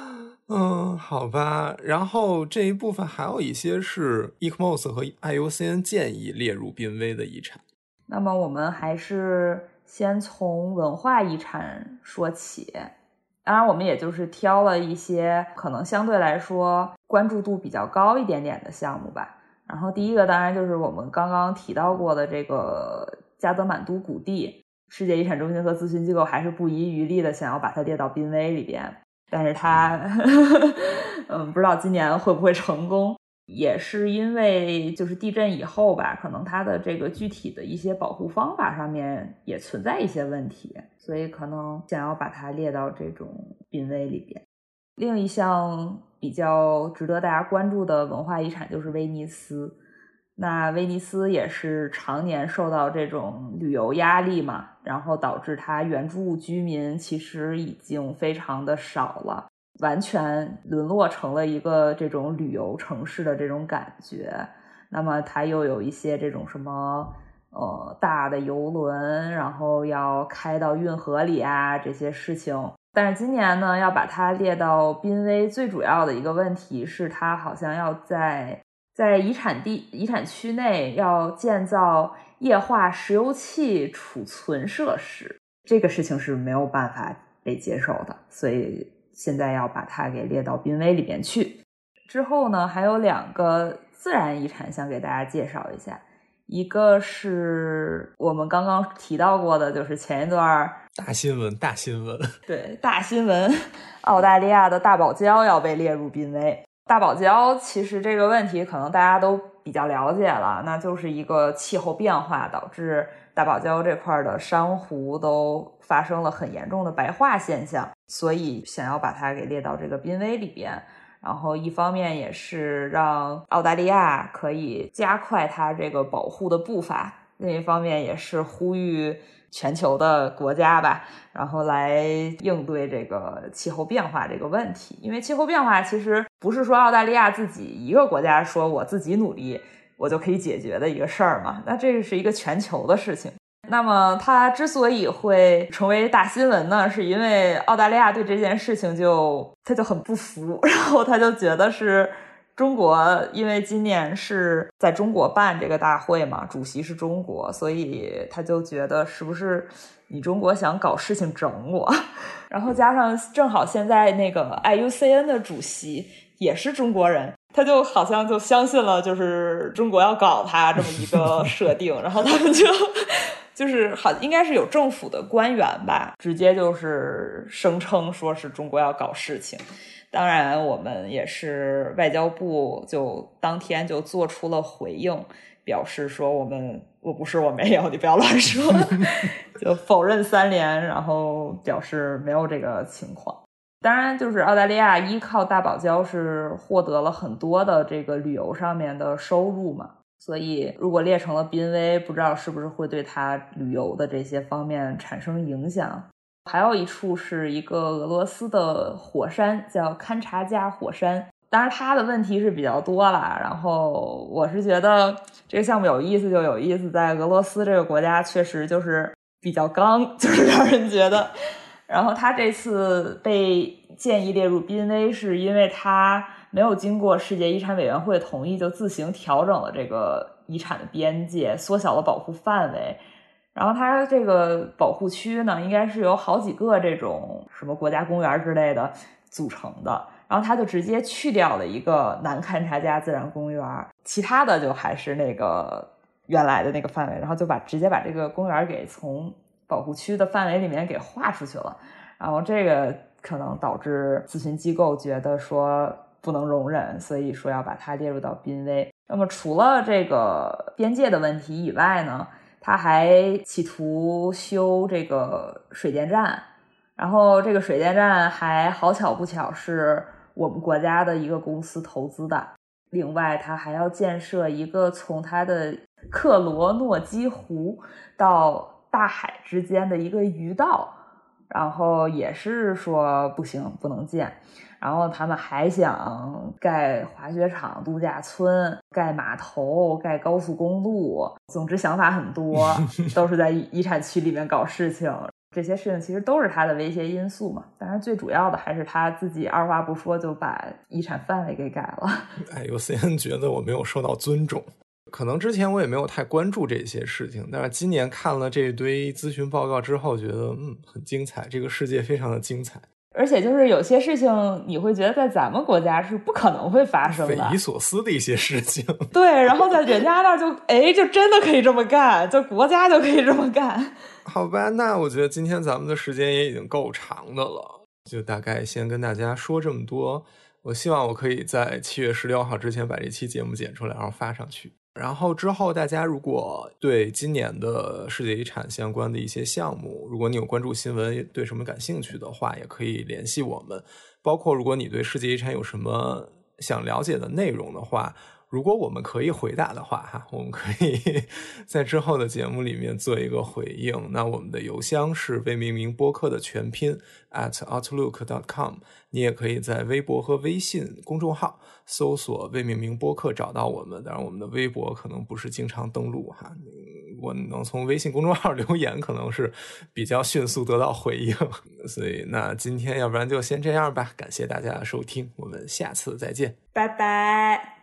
嗯，好吧。然后这一部分还有一些是 ECMOS 和 IUCN 建议列入濒危的遗产。那么我们还是先从文化遗产说起。当然，我们也就是挑了一些可能相对来说关注度比较高一点点的项目吧。然后第一个当然就是我们刚刚提到过的这个加德满都谷地，世界遗产中心和咨询机构还是不遗余力的想要把它列到濒危里边，但是它，嗯，不知道今年会不会成功，也是因为就是地震以后吧，可能它的这个具体的一些保护方法上面也存在一些问题，所以可能想要把它列到这种濒危里边。另一项。比较值得大家关注的文化遗产就是威尼斯，那威尼斯也是常年受到这种旅游压力嘛，然后导致它原住居民其实已经非常的少了，完全沦落成了一个这种旅游城市的这种感觉。那么它又有一些这种什么呃大的游轮，然后要开到运河里啊这些事情。但是今年呢，要把它列到濒危，最主要的一个问题是，它好像要在在遗产地、遗产区内要建造液化石油气储存设施，这个事情是没有办法被接受的，所以现在要把它给列到濒危里面去。之后呢，还有两个自然遗产想给大家介绍一下。一个是我们刚刚提到过的，就是前一段大新闻，大新闻，对，大新闻，澳大利亚的大堡礁要被列入濒危。大堡礁其实这个问题可能大家都比较了解了，那就是一个气候变化导致大堡礁这块的珊瑚都发生了很严重的白化现象，所以想要把它给列到这个濒危里边。然后，一方面也是让澳大利亚可以加快它这个保护的步伐；另一方面也是呼吁全球的国家吧，然后来应对这个气候变化这个问题。因为气候变化其实不是说澳大利亚自己一个国家说我自己努力我就可以解决的一个事儿嘛，那这是一个全球的事情。那么它之所以会成为大新闻呢，是因为澳大利亚对这件事情就他就很不服，[LAUGHS] 然后他就觉得是中国，因为今年是在中国办这个大会嘛，主席是中国，所以他就觉得是不是你中国想搞事情整我？[LAUGHS] 然后加上正好现在那个 IUCN 的主席也是中国人，他就好像就相信了，就是中国要搞他这么一个设定，然后他们就。就是好，应该是有政府的官员吧，直接就是声称说是中国要搞事情。当然，我们也是外交部就当天就做出了回应，表示说我们我不是我没有，你不要乱说，[LAUGHS] 就否认三连，然后表示没有这个情况。当然，就是澳大利亚依靠大堡礁是获得了很多的这个旅游上面的收入嘛，所以如果列成了濒危，不知道是不是会对它旅游的这些方面产生影响。还有一处是一个俄罗斯的火山，叫勘察加火山。当然，它的问题是比较多了。然后我是觉得这个项目有意思就有意思，在俄罗斯这个国家确实就是比较刚，[LAUGHS] 就是让人觉得。然后他这次被建议列入濒危，是因为他没有经过世界遗产委员会同意，就自行调整了这个遗产的边界，缩小了保护范围。然后它这个保护区呢，应该是由好几个这种什么国家公园之类的组成的。然后他就直接去掉了一个南勘察加自然公园，其他的就还是那个原来的那个范围。然后就把直接把这个公园给从。保护区的范围里面给划出去了，然后这个可能导致咨询机构觉得说不能容忍，所以说要把它列入到濒危。那么除了这个边界的问题以外呢，他还企图修这个水电站，然后这个水电站还好巧不巧是我们国家的一个公司投资的。另外，他还要建设一个从他的克罗诺基湖到。大海之间的一个鱼道，然后也是说不行，不能建。然后他们还想盖滑雪场、度假村、盖码头、盖高速公路。总之想法很多，[LAUGHS] 都是在遗产区里面搞事情。这些事情其实都是他的威胁因素嘛。当然，最主要的还是他自己二话不说就把遗产范围给改了。[LAUGHS] 哎，有些人觉得我没有受到尊重。可能之前我也没有太关注这些事情，但是今年看了这一堆咨询报告之后，觉得嗯很精彩，这个世界非常的精彩。而且就是有些事情你会觉得在咱们国家是不可能会发生的，匪夷所思的一些事情。对，然后在人家那就哎，就真的可以这么干，就国家就可以这么干。[LAUGHS] 好吧，那我觉得今天咱们的时间也已经够长的了，就大概先跟大家说这么多。我希望我可以在七月十六号之前把这期节目剪出来，然后发上去。然后之后，大家如果对今年的世界遗产相关的一些项目，如果你有关注新闻，对什么感兴趣的话，也可以联系我们。包括如果你对世界遗产有什么想了解的内容的话。如果我们可以回答的话，哈，我们可以 [LAUGHS] 在之后的节目里面做一个回应。那我们的邮箱是未命名播客的全拼 at outlook.com，。你也可以在微博和微信公众号搜索“未命名播客”找到我们。当然，我们的微博可能不是经常登录哈，我能从微信公众号 [LAUGHS] 留言，可能是比较迅速得到回应。所以，那今天要不然就先这样吧。感谢大家的收听，我们下次再见，拜拜。